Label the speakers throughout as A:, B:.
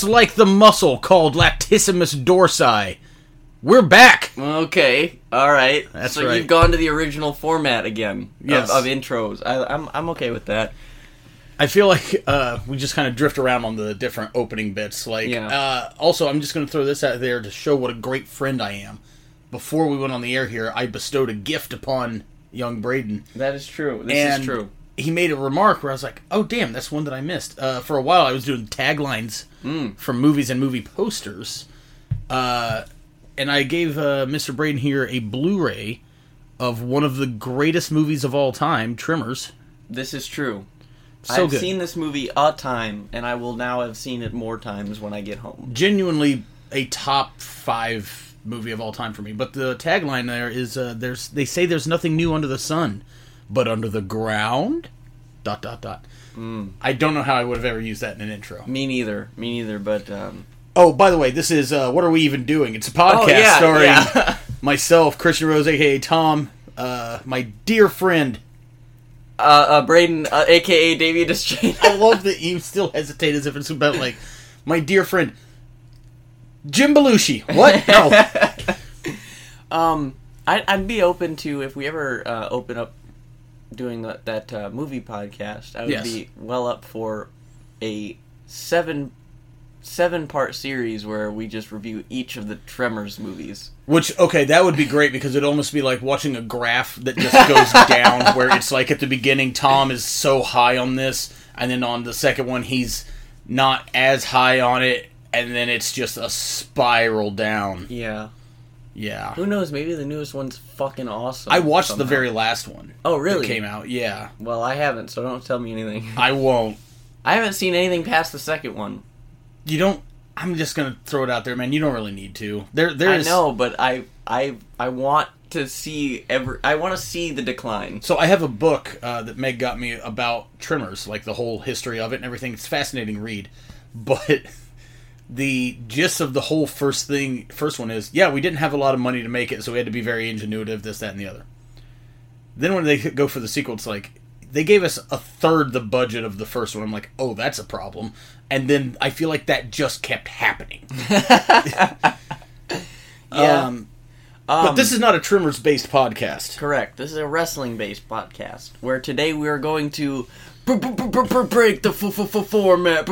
A: just like the muscle called latissimus dorsi. We're back.
B: Okay, all right.
A: That's
B: so
A: right.
B: you've gone to the original format again of-
A: Yes.
B: of, intros. I, I'm I'm okay with that.
A: I feel like uh, we just kind of drift around on the different opening bits. Like,
B: Yeah.
A: uh, also, I'm just going to throw this out there to show what a great friend I am. Before we went on the air here, I bestowed a gift upon young Braden.
B: That is true. This
A: and
B: is true.
A: He made a remark where I was like, "Oh, damn, that's one that I missed." Uh, for a while, I was doing taglines
B: Mm.
A: from movies and movie posters, uh, and I gave uh, Mr. Braden here a Blu-ray of one of the greatest movies of all time, Tremors.
B: This is true.
A: So
B: I've
A: good,
B: seen this movie a time, and I will now have seen it more times when I get home.
A: genuinely a top five movie of all time for me. But the tagline there is, uh, "There's they say there's nothing new under the sun, but under the ground." Dot dot dot.
B: Mm.
A: I don't know how I would have ever used that in an intro.
B: Me neither. Me neither. But um,
A: Oh, by the way, this is uh, what are we even doing? It's a podcast
B: oh yeah,
A: starring
B: yeah.
A: myself, Christian Rose, aka Tom, uh, my dear friend.
B: uh, uh, Braden, uh, aka Davey Deschain.
A: I love that you still hesitate as if it's about like my dear friend Jim Belushi. What? No.
B: Um, I'd, I'd be open to if we ever uh, open up doing that, that uh, movie podcast. I would
A: Yes.
B: be well up for a seven seven part series where we just review each of the Tremors movies.
A: Which okay, that would be great because it'd almost be like watching a graph that just goes down, where it's like at the beginning Tom is so high on this, and then on the second one he's not as high on it, and then it's just a spiral down.
B: Yeah.
A: Yeah.
B: Who knows? Maybe the newest one's fucking awesome.
A: I watched the very last one.
B: Oh, really?
A: came out. Yeah.
B: Well, I haven't, so don't tell me anything.
A: I won't.
B: I haven't seen anything past the second one.
A: You don't. I'm just gonna throw it out there, man. You don't really need to. There,
B: I
A: there's.
B: know, but I I I want to see every. I want to see the decline.
A: So I have a book uh, that Meg got me about Tremors, like the whole history of it and everything. It's a fascinating read, but the gist of the whole first thing, first one is, yeah, we didn't have a lot of money to make it, so we had to be very ingenuitive, this, that, and the other. Then when they go for the sequel, it's like they gave us a third the budget of the first one. I'm like, oh, that's a problem. And then I feel like that just kept happening.
B: Yeah.
A: Um, but
B: Um,
A: this is not a Tremors based podcast.
B: Correct. This is a wrestling based podcast where today we are going to br- br- br- br- br- break the format.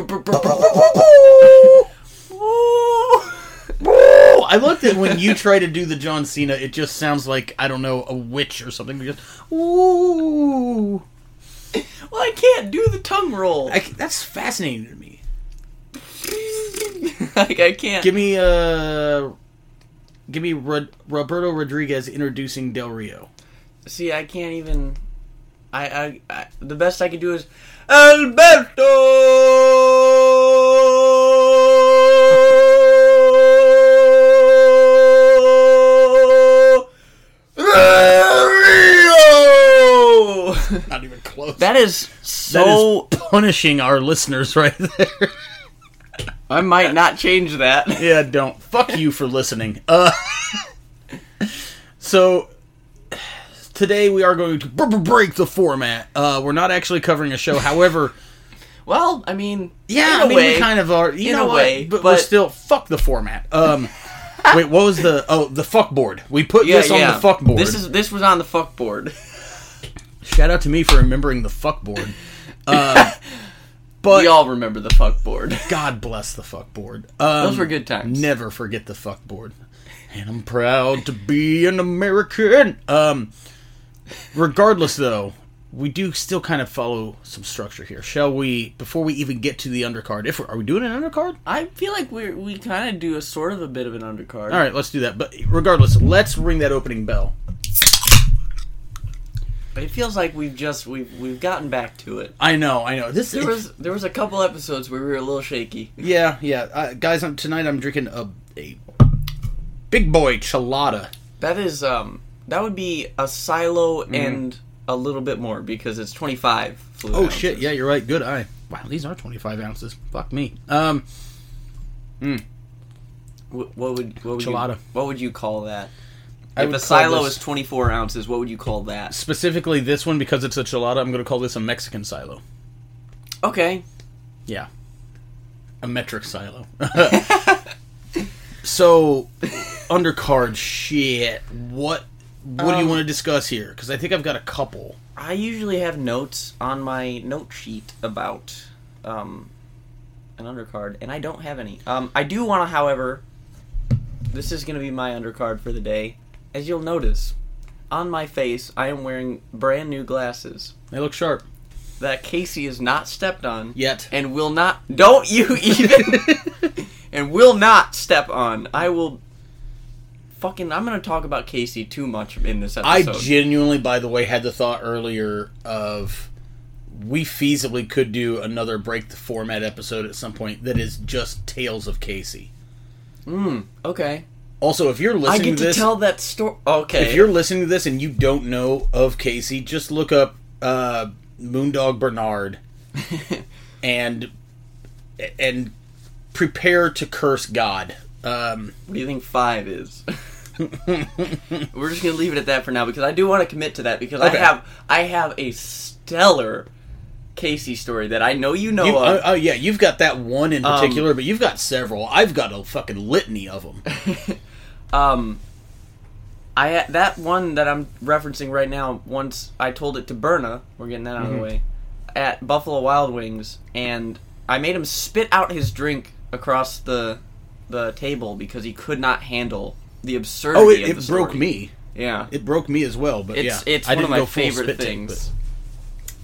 A: I looked at when you try to do the John Cena, it just sounds like I don't know a witch or something. Just ooh,
B: Well, I can't do the tongue roll.
A: I, that's fascinating to me.
B: like I can't.
A: Give me uh, give me Rod- Roberto Rodriguez introducing Del Rio.
B: See, I can't even. I, I, I the best I can do is Alberto.
A: Not even close.
B: that is so.
A: is punishing our listeners right there.
B: I might not change that.
A: yeah, don't. Fuck you for listening. Uh, so today we are going to br- br- break the format. Uh, we're not actually covering a show, however.
B: Well, I mean,
A: Yeah,
B: in
A: I
B: a
A: mean,
B: way,
A: we kind of are. You
B: In
A: know
B: a
A: what?
B: way,
A: but, we're still fuck the format. Um, wait, what was the? Oh, the fuck board. We put
B: yeah,
A: this on
B: yeah.
A: the fuck board.
B: This is this was on the fuck board.
A: Shout out to me for remembering the fuck board. Uh, but
B: we all remember the fuck board.
A: God bless the fuck board. Um,
B: Those were good times.
A: Never forget the fuck board. And I'm proud to be an American. Um, regardless, though, we do still kind of follow some structure here. Shall we? Before we even get to the undercard, if we're, are we doing an undercard?
B: I feel like we we kind of do a sort of a bit of an undercard.
A: All right, let's do that. But regardless, let's ring that opening bell.
B: But it feels like we've just we've we've gotten back to it.
A: I know, I know. This
B: There was there was a couple episodes where we were a little shaky.
A: yeah, yeah, uh, guys. I'm, tonight I'm drinking a, a big boy chelada.
B: That is um that would be a silo and a little bit more because it's 25 fluid
A: Oh
B: ounces.
A: shit! Yeah, you're right. Good eye. Wow, these are 25 ounces. Fuck me. Um,
B: Wh- What would what would. You, what would you call that?
A: I
B: if a silo
A: this-
B: is 24 ounces, what would you call that?
A: specifically this one because it's a chelada. I'm going to call this a Mexican silo.
B: Okay.
A: Yeah. A metric silo. so, undercard shit. What what do you
B: Um,
A: want to discuss here? Because I think I've got a couple.
B: I usually have notes on my note sheet about um, an undercard, and I don't have any. Um, I do want to, however, this is going to be my undercard for the day. As you'll notice, on my face, I am wearing brand new glasses
A: They look sharp.
B: that Casey has not stepped on
A: Yet.
B: and will not. Don't you even? and will not step on. I will. Fucking, I'm gonna talk about Casey too much in this episode.
A: I
B: episode.
A: genuinely, by the way, had the thought earlier of we feasibly could do another break the format episode at some point that is just tales of Casey.
B: Hmm. Okay.
A: Also, if you're listening I
B: get
A: to
B: to
A: this,
B: tell that story. Okay.
A: if you're listening to this and you don't know of Casey, just look up uh, Moondog Bernard and and prepare to curse God. Um,
B: What do you think five is? We're just gonna leave it at that for now because I do want to commit to that because
A: Okay.
B: I have I have a stellar Casey story that I know you know
A: you,
B: of.
A: oh, oh, yeah, you've got that one in
B: Um,
A: particular, but you've got several. I've got a fucking litany of them.
B: Um, I that one that I'm referencing right now. Once I told it to Berna, we're getting that out of the way, at Buffalo Wild Wings, and I made him spit out his drink across the the table because he could not handle the absurdity.
A: Oh, it,
B: of the
A: it broke me.
B: Yeah,
A: It broke me as well. But
B: it's
A: yeah,
B: it's
A: I
B: one of my favorite things.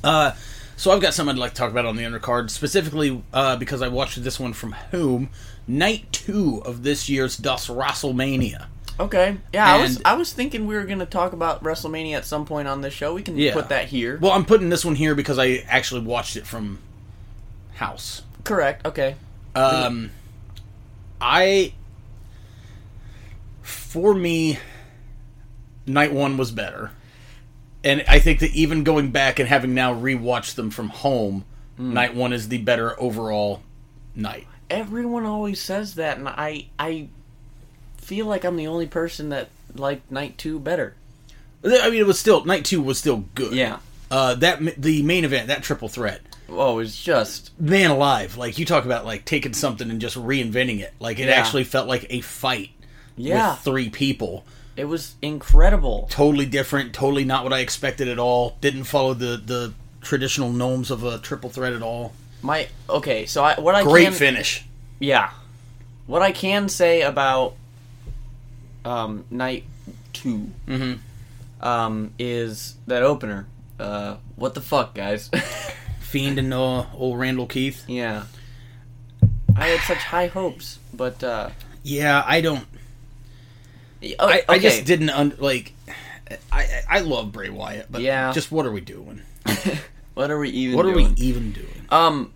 A: but- uh, so I've got something I'd like to talk about on the undercard, specifically uh, because I watched this one from home. Night two of this year's Dust WrestleMania.
B: Okay, yeah, I was I was thinking we were gonna talk about WrestleMania at some point on this show. We can
A: Yeah.
B: put that here.
A: Well, I'm putting this one here because I actually watched it from house.
B: Correct. Okay.
A: Um, I, for me, night one was better, and I think that even going back and having now rewatched them from home, night one is the better overall night.
B: Everyone always says that, and I I feel like I'm the only person that liked Night Two better.
A: I mean, it was still night two was still good.
B: Yeah.
A: Uh, that the main event, that triple threat,
B: Oh, it's just
A: man alive! Like you talk about, like taking something and just reinventing it. Like it
B: Yeah.
A: actually felt like a fight
B: yeah.
A: with three people.
B: It was incredible.
A: totally different, totally not what I expected at all. Didn't follow the the traditional gnomes of a triple threat at all.
B: My okay, so I what I can
A: Great
B: can
A: finish.
B: yeah, what I can say about um Night 2
A: Mhm.
B: um is that opener. Uh, what the fuck, guys?
A: Fiend and uh, old Randall Keith.
B: yeah. I had such high hopes, but uh,
A: Yeah, I don't.
B: oh,
A: I, I just didn't un, like. I I I love Bray Wyatt, but
B: Yeah.
A: just what are we doing?
B: what are we even?
A: What are we even doing?
B: Um,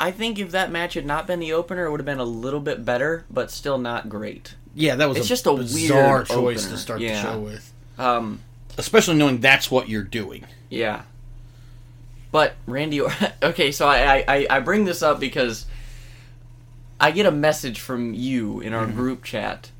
B: I think if that match had not been the opener, it would have been a little bit better, but still not great.
A: Yeah, that was
B: It's
A: a
B: just a
A: bizarre
B: weird
A: choice
B: opener.
A: to start
B: Yeah.
A: the show with,
B: Um,
A: especially knowing that's what you're doing.
B: yeah. But Randy, okay, so I, I- I I bring this up because I get a message from you in our group chat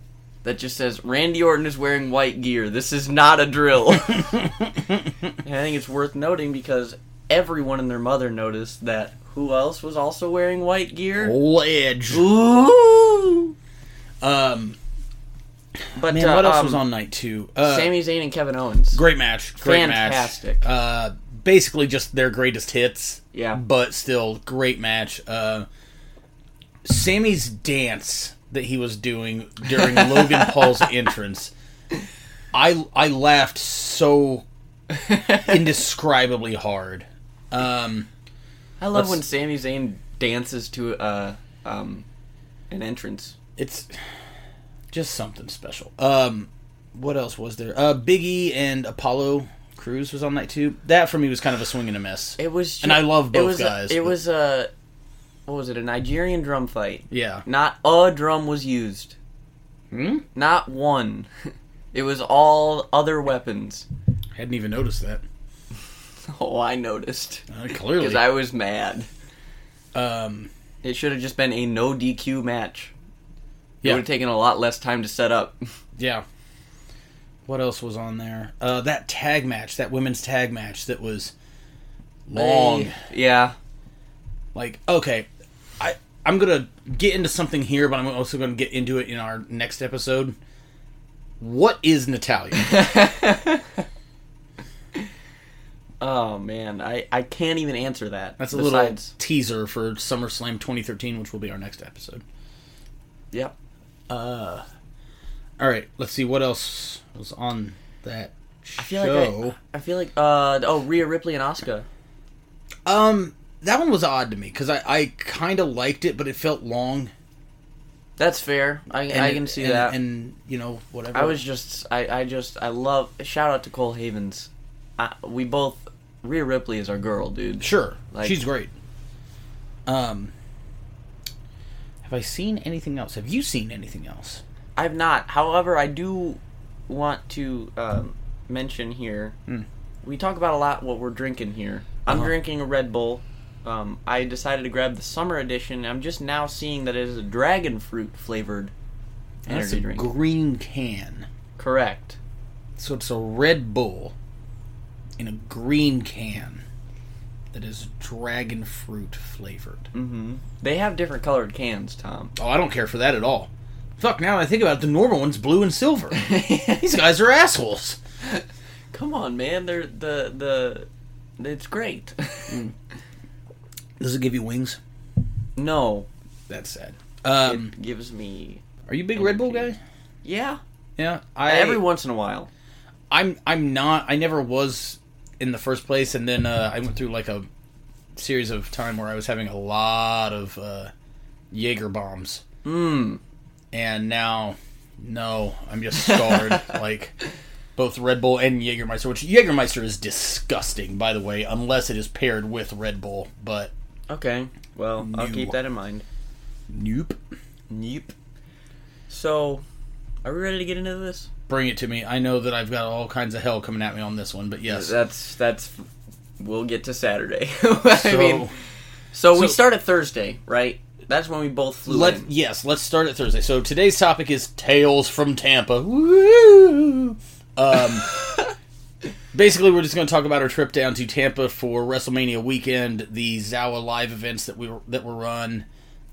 B: that just says Randy Orton is wearing white gear. This is not a drill. and I think it's worth noting because everyone and their mother noticed that. Who else was also wearing white gear?
A: Old Edge.
B: Ooh.
A: Um,
B: But
A: man,
B: uh,
A: what else
B: um,
A: was on night two? Uh,
B: Sami Zayn and Kevin Owens.
A: Great match. Great
B: Fantastic.
A: match. Uh, basically just their greatest hits.
B: Yeah.
A: But still, great match. Uh, Sammy's dance that he was doing during Logan Paul's entrance, I I laughed so indescribably hard. Um,
B: I love when Sami Zayn dances to uh, um, an entrance.
A: it's just something special. Um, what else was there? Uh, Biggie and Apollo Crews was on night two. That for me was kind of a swing and a miss.
B: It was,
A: And I love
B: it
A: both
B: was,
A: guys,
B: It
A: but-
B: was a what was it? A Nigerian drum fight.
A: Yeah.
B: Not a drum was used.
A: Hmm?
B: Not one. It was all other weapons.
A: I hadn't even noticed that.
B: Oh, I noticed
A: Uh, clearly.
B: because I was mad.
A: um,
B: It should have just been a no DQ match. It
A: Yeah.
B: would have taken a lot less time to set up.
A: yeah. What else was on there? Uh, that tag match, that women's tag match that was long.
B: Yeah.
A: Like, okay, I'm gonna get into something here, but I'm also gonna get into it in our next episode. What is Natalya?
B: Oh man, I I can't even answer that.
A: That's a
B: Besides,
A: little teaser for SummerSlam 2013, which will be our next episode.
B: Yep.
A: Uh, All right, let's see what else was on that
B: I feel
A: show.
B: like I, I feel like uh oh Rhea Ripley and Asuka.
A: um, that one was odd to me because I, I kind of liked it, but it felt long.
B: That's fair. I
A: And
B: I can see
A: and,
B: that.
A: and you know whatever.
B: I was just I I just I love shout out to Cole Havens. I, we both Rhea Ripley is our girl, dude.
A: sure
B: like-
A: she's great. Um, have I seen anything else? Have you seen anything else?
B: I've not. However, I do want to um, mention here.
A: Hmm.
B: We talk about a lot what we're drinking here. I'm
A: Uh-huh.
B: drinking a Red Bull. Um, I decided to grab the summer edition. I'm just now seeing that it is a dragon fruit flavored
A: And
B: energy
A: a
B: drink.
A: green can,
B: Correct.
A: so it's a Red Bull in a green can that is dragon fruit flavored.
B: Mm-hmm. They have different colored cans, Tom.
A: Oh, I don't care for that at all. Fuck, now that I think about it, the normal one's blue and silver. These guys are assholes.
B: Come on, man. They're the the. It's great.
A: Does it give you wings?
B: no,
A: That's sad. Um,
B: it gives me.
A: are you a big Red Bull guy?
B: Yeah,
A: Yeah, I.
B: every once in a while.
A: I'm. I'm not. I never was in the first place, and then uh, I went through like a series of time where I was having a lot of uh, Jaeger bombs,
B: Hmm.
A: and now, no, I'm just scarred. like both Red Bull and Jägermeister, which Jägermeister is disgusting, by the way, unless it is paired with Red Bull. But
B: Okay. Well, I'll keep that in mind.
A: nope.
B: Yep. So, are we ready to get into this?
A: Bring it to me. I know that I've got all kinds of hell coming at me on this one, but yes.
B: That's that's. We'll get to Saturday. I
A: So-
B: mean, so, we
A: so-
B: start at Thursday, right? That's when we both flew
A: Let
B: in.
A: yes, let's start at Thursday. So today's topic is Tales from Tampa. Woo! Um, basically, we're just going to talk about our trip down to Tampa for WrestleMania weekend, the Zawa live events that we were, that were run.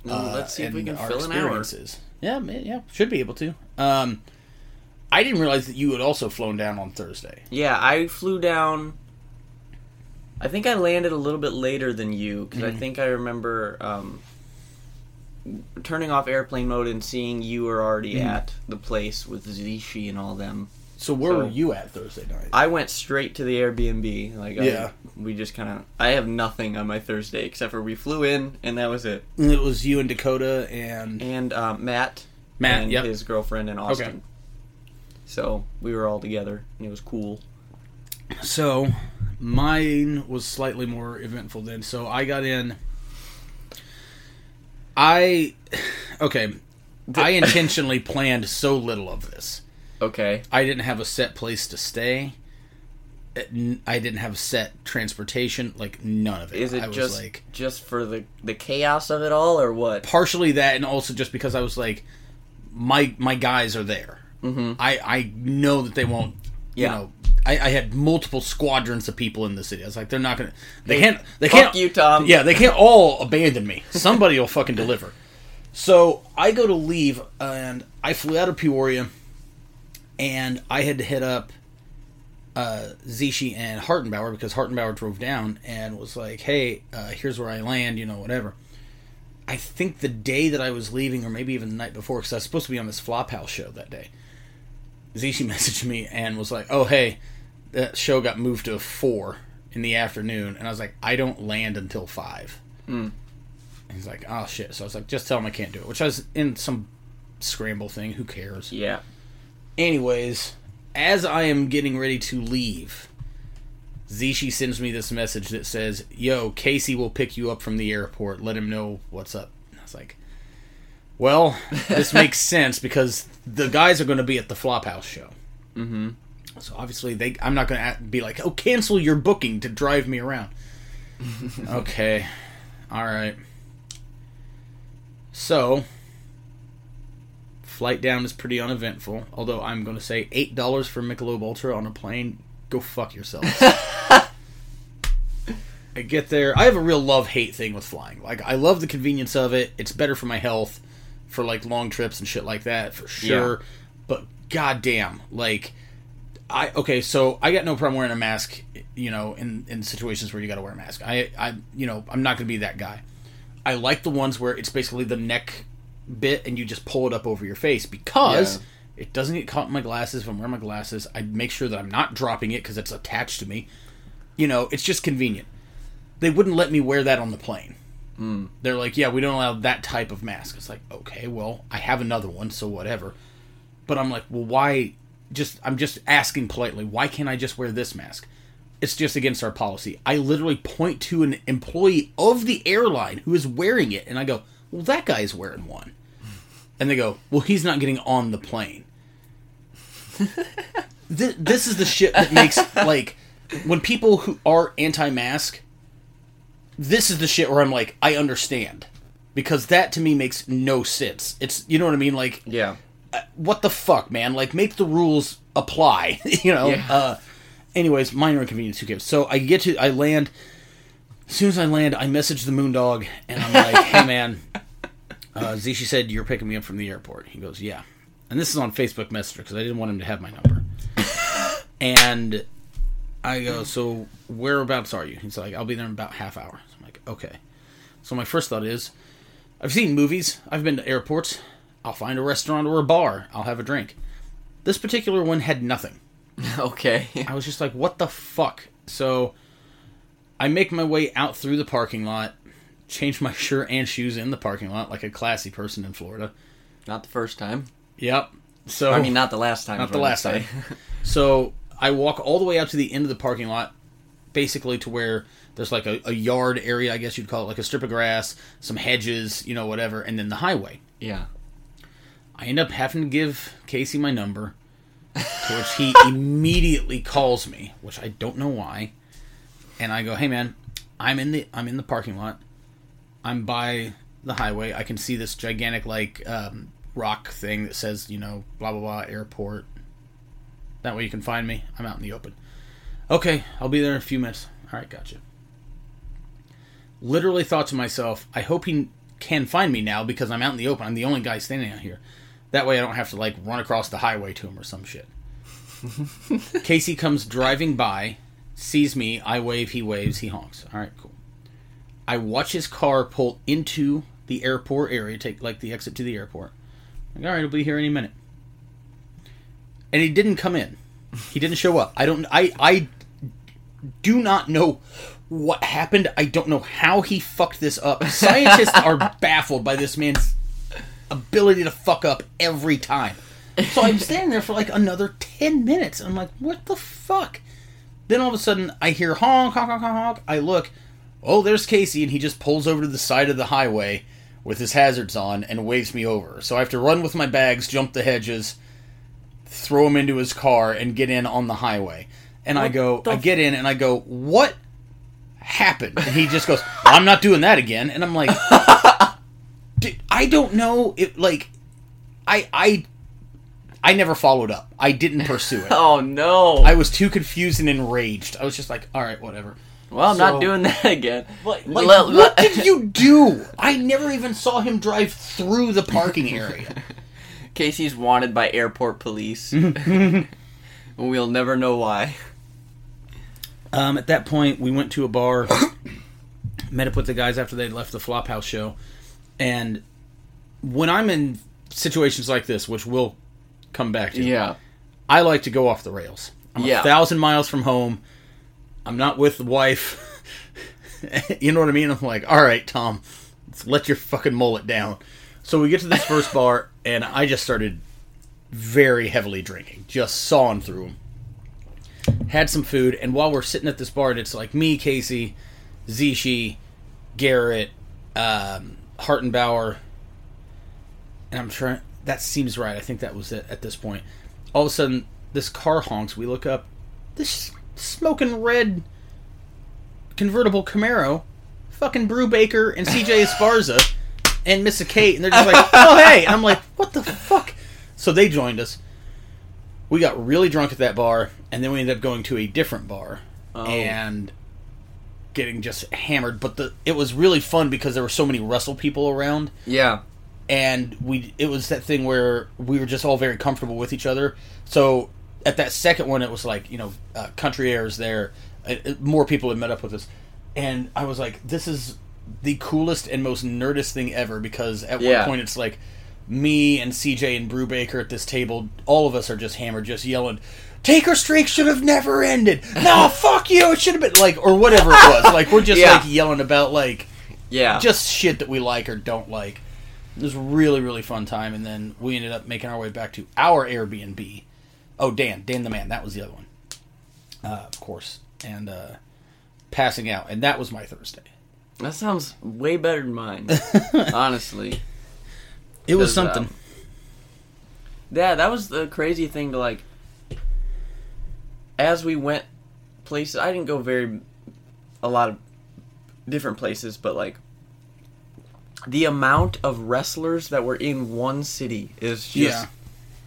B: Ooh,
A: uh,
B: let's see if we can
A: our
B: fill an hour.
A: experiences. Yeah, yeah, should be able to. Um, I didn't realize that you had also flown down on Thursday.
B: Yeah, I flew down. I think I landed a little bit later than you because
A: Mm-hmm.
B: I think I remember um, turning off airplane mode and seeing you were already
A: Mm-hmm.
B: at the place with Zishi and all them.
A: So where
B: So-
A: were you at Thursday night?
B: I went straight to the Airbnb. Like,
A: Yeah.
B: I, we just kind of. I have nothing on my Thursday except for we flew in and that was it.
A: it was you and Dakota and
B: And um, Matt,
A: Matt,
B: and
A: yep.
B: his girlfriend in Austin.
A: Okay.
B: So we were all together and it was cool.
A: So, mine was slightly more eventful then. So, I got in. I. Okay. I intentionally planned so little of this.
B: Okay.
A: I didn't have a set place to stay. I didn't have set transportation. Like, none of it.
B: Is it
A: I was
B: just
A: like.
B: just for the the chaos of it all, or what?
A: Partially that, and also just because I was like, my my guys are there.
B: Mm-hmm.
A: I I know that they won't. You
B: Yeah.
A: know, I, I had multiple squadrons of people in the city. I was like, they're not gonna. They
B: Hey,
A: can't. They
B: Fuck
A: can't.
B: you, Tom.
A: Yeah, they can't all abandon me. Somebody will fucking deliver. So I go to leave, and I flew out of Peoria, and I had to hit up uh, Zishi and Hartenbauer because Hartenbauer drove down and was like, "Hey, uh, here's where I land," you know, whatever. I think the day that I was leaving, or maybe even the night before, because I was supposed to be on this Flophouse show that day. Zishi messaged me and was like, "Oh, hey, that show got moved to four in the afternoon," and I was like, "I don't land until five.
B: Mm.
A: He's like, "Oh shit!" So I was like, "Just tell him I can't do it," which I was in some scramble thing. Who cares?
B: Yeah.
A: Anyways, as I am getting ready to leave, Zishi sends me this message that says, "Yo, Casey will pick you up from the airport. Let him know what's up." And I was like, "Well, this makes sense because the guys are going to be at the Flophouse show."
B: Mm-hmm.
A: So obviously, they I'm not going to be like, "Oh, cancel your booking to drive me around." okay, all right. So, flight down is pretty uneventful. Although I'm going to say eight dollars for Michelob Ultra on a plane. Go fuck yourself. I get there. I have a real love hate thing with flying. Like I love the convenience of it. It's better for my health, for like long trips and shit like that for sure.
B: Yeah.
A: But goddamn, like I okay, so I got no problem wearing a mask. You know, in in situations where you got to wear a mask. I I you know I'm not gonna be that guy. I like the ones where it's basically the neck bit and you just pull it up over your face because
B: Yeah.
A: it doesn't get caught in my glasses. If I'm wearing my glasses, I make sure that I'm not dropping it because it's attached to me. You know, it's just convenient. They wouldn't let me wear that on the plane. Hmm. They're like, yeah, we don't allow that type of mask. It's like, okay, well, I have another one, so whatever. But I'm like, well, why? Just I'm just asking politely, why can't I just wear this mask? It's just against our policy. I literally point to an employee of the airline who is wearing it, and I go, well, that guy is wearing one. And they go, well, he's not getting on the plane. Th- this is the shit that makes like when people who are anti-mask this is the shit where i'm like i understand because that to me makes no sense it's you know what i mean like
B: Yeah.
A: what the fuck man like make the rules apply you know
B: Yeah.
A: uh anyways minor inconvenience who cares so i get to i land as soon as i land i message the moondog and i'm like hey man uh zishi said you're picking me up from the airport he goes yeah and this is on facebook messenger because i didn't want him to have my number and I go, so whereabouts are you? He's like, I'll be there in about half hour. So I'm like, okay. So my first thought is, I've seen movies. I've been to airports. I'll find a restaurant or a bar. I'll have a drink. This particular one had nothing.
B: Okay.
A: I was just like, what the fuck? So I make my way out through the parking lot, change my shirt and shoes in the parking lot like a classy person in Florida.
B: not the first time.
A: Yep. So
B: I mean, not the last time.
A: not the last time. So I walk all the way out to the end of the parking lot, basically to where there's like a, a yard area, I guess you'd call it, like a strip of grass, some hedges, you know, whatever, and then the highway.
B: yeah.
A: I end up having to give Casey my number, to which he immediately calls me, which I don't know why. And I go, "Hey man, I'm in the I'm in the parking lot. I'm by the highway. I can see this gigantic like um, rock thing that says, you know, blah blah blah airport. That way you can find me. I'm out in the open. Okay, I'll be there in a few minutes. All right, gotcha. Literally thought to myself, I hope he can find me now because I'm out in the open. I'm the only guy standing out here. That way I don't have to like run across the highway to him or some shit. Casey comes driving by, sees me, I wave, he waves, he honks. All right, cool. I watch his car pull into the airport area, take like the exit to the airport. Like, all right, he'll be here any minute. And he didn't come in. He didn't show up. I don't. I I do not know what happened. I don't know how he fucked this up. Scientists are baffled by this man's ability to fuck up every time. So I'm standing there for like another 10 minutes. I'm like, what the fuck? Then all of a sudden, I hear honk, honk, honk, honk, honk. I look, oh, there's Casey, and he just pulls over to the side of the highway with his hazards on and waves me over. So I have to run with my bags, jump the hedges, throw him into his car, and get in on the highway. And I go, I get in, and I go, what happened? And he just goes, I'm not doing that again. And I'm like, I don't know It like I I I never followed up. I didn't pursue it.
B: Oh no.
A: I was too confused and enraged. I was just like, all right, whatever.
B: well, I'm
A: so-
B: not doing that again.
A: Like, like
B: Le-
A: what did you do? I never even saw him drive through the parking area.
B: Casey's wanted by airport police. we'll never know why.
A: Um, at that point, we went to a bar, met up with the guys after they left the Flophouse show, and when I'm in situations like this, which we'll come back to,
B: Yeah.
A: I like to go off the rails. I'm
B: Yeah.
A: a thousand miles from home. I'm not with the wife. you know what I mean? I'm like, all right, Tom, let's let your fucking mullet down. So we get to this first bar, and I just started very heavily drinking, just sawing through them. Had some food, and while we're sitting at this bar, and it's like me, Casey, Zishi, Garrett, um, Hartenbauer, and I'm trying. That seems right. I think that was it at this point. All of a sudden, this car honks. We look up. This smoking red convertible Camaro, fucking Brubaker and CJ Esparza and Missa Kate, and they're just like, "Oh hey!" And I'm like, "What the fuck?" So they joined us. We got really drunk at that bar, and then we ended up going to a different bar,
B: Oh.
A: and getting just hammered. But the it was really fun because there were so many wrestle people around,
B: Yeah.
A: And we it was that thing where we were just all very comfortable with each other. So at that second one, it was like you know, uh, Country airs there, more people had met up with us, and I was like, this is the coolest and most nerdest thing ever because at
B: Yeah.
A: one point it's like me and CJ and Brubaker at this table, all of us are just hammered, just yelling. Taker streak should have never ended. No, fuck you. It should have been like, or whatever it was. Like we're just
B: Yeah.
A: like yelling about like
B: Yeah.
A: just shit that we like or don't like. It was a really, really fun time, and then we ended up making our way back to our Airbnb. Oh, Dan, Dan the man, that was the other one, uh, of course, and uh, passing out, and that was my Thursday.
B: that sounds way better than mine. honestly.
A: It was something.
B: um, Yeah, that was the crazy thing to like. As we went places, I didn't go very a lot of different places, but like the amount of wrestlers that were in one city is just
A: Yeah.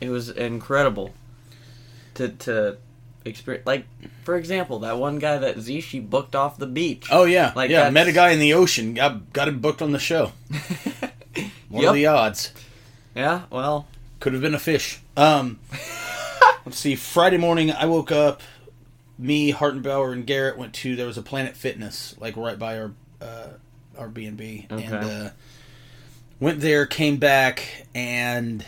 B: it was incredible to to experience. Like for example, that one guy that Zishi booked off the beach.
A: oh yeah,
B: like
A: yeah. Met a guy in the ocean. Got got him booked on the show. What
B: Yep.
A: are the odds?
B: Yeah, well,
A: Could have been a fish. Um, let's see. Friday morning, I woke up. Me, Hartenbauer, and Garrett went to. There was a Planet Fitness like right by our uh, our B and B,
B: Okay.
A: and uh, went there. Came back and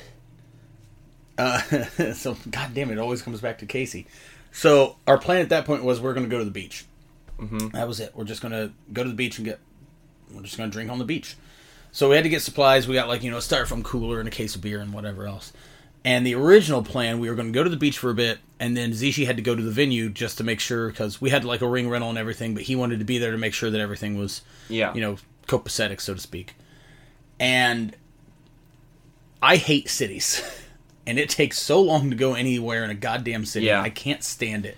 A: uh, so God damn it, it always comes back to Casey. So our plan at that point was we're going to go to the beach.
B: Mhm.
A: That was it. We're just going to go to the beach and get. We're just going to drink on the beach. So we had to get supplies. We got like you know a styrofoam cooler and a case of beer and whatever else. And the original plan, we were going to go to the beach for a bit, and then Zishi had to go to the venue just to make sure because we had like a ring rental and everything, but he wanted to be there to make sure that everything was
B: yeah,
A: you know copacetic, so to speak. And I hate cities, and it takes so long to go anywhere in a goddamn city.
B: Yeah.
A: I can't stand it.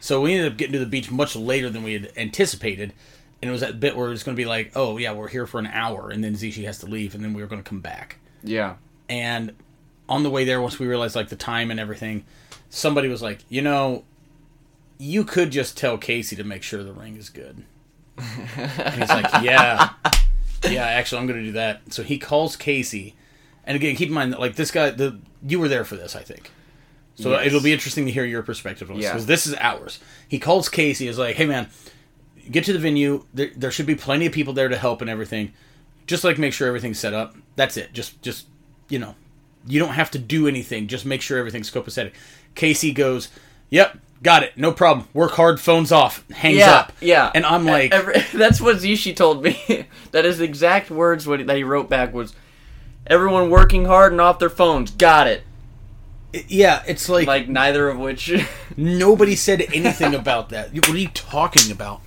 A: So we ended up getting to the beach much later than we had anticipated. And it was that bit where it was going to be like, oh, yeah, we're here for an hour, and then Zishi has to leave, and then we were going to come back.
B: yeah.
A: And on the way there, once we realized like the time and everything, somebody was like, you know, you could just tell Casey to make sure the ring is good. and he's like, yeah, yeah, actually, I'm going to do that. So he calls Casey, and again, keep in mind that like this guy, the you were there for this, I think. So
B: Yes.
A: it'll be interesting to hear your perspective on this
B: Yeah.
A: because this is ours. He calls Casey, is like, hey man, get to the venue. There, there should be plenty of people there to help and everything. Just like make sure everything's set up. That's it. Just, just you know, you don't have to do anything. Just make sure everything's copacetic. Casey goes, "Yep, got it. No problem. Work hard. Phones off. Hangs
B: yeah,
A: up."
B: Yeah,
A: And I'm like,
B: Every, that's what Zishi told me. that his exact words what, that he wrote back was, "Everyone working hard and off their phones. Got it."
A: "Yeah." It's like,
B: Like neither of which.
A: nobody said anything about that. What are you talking about?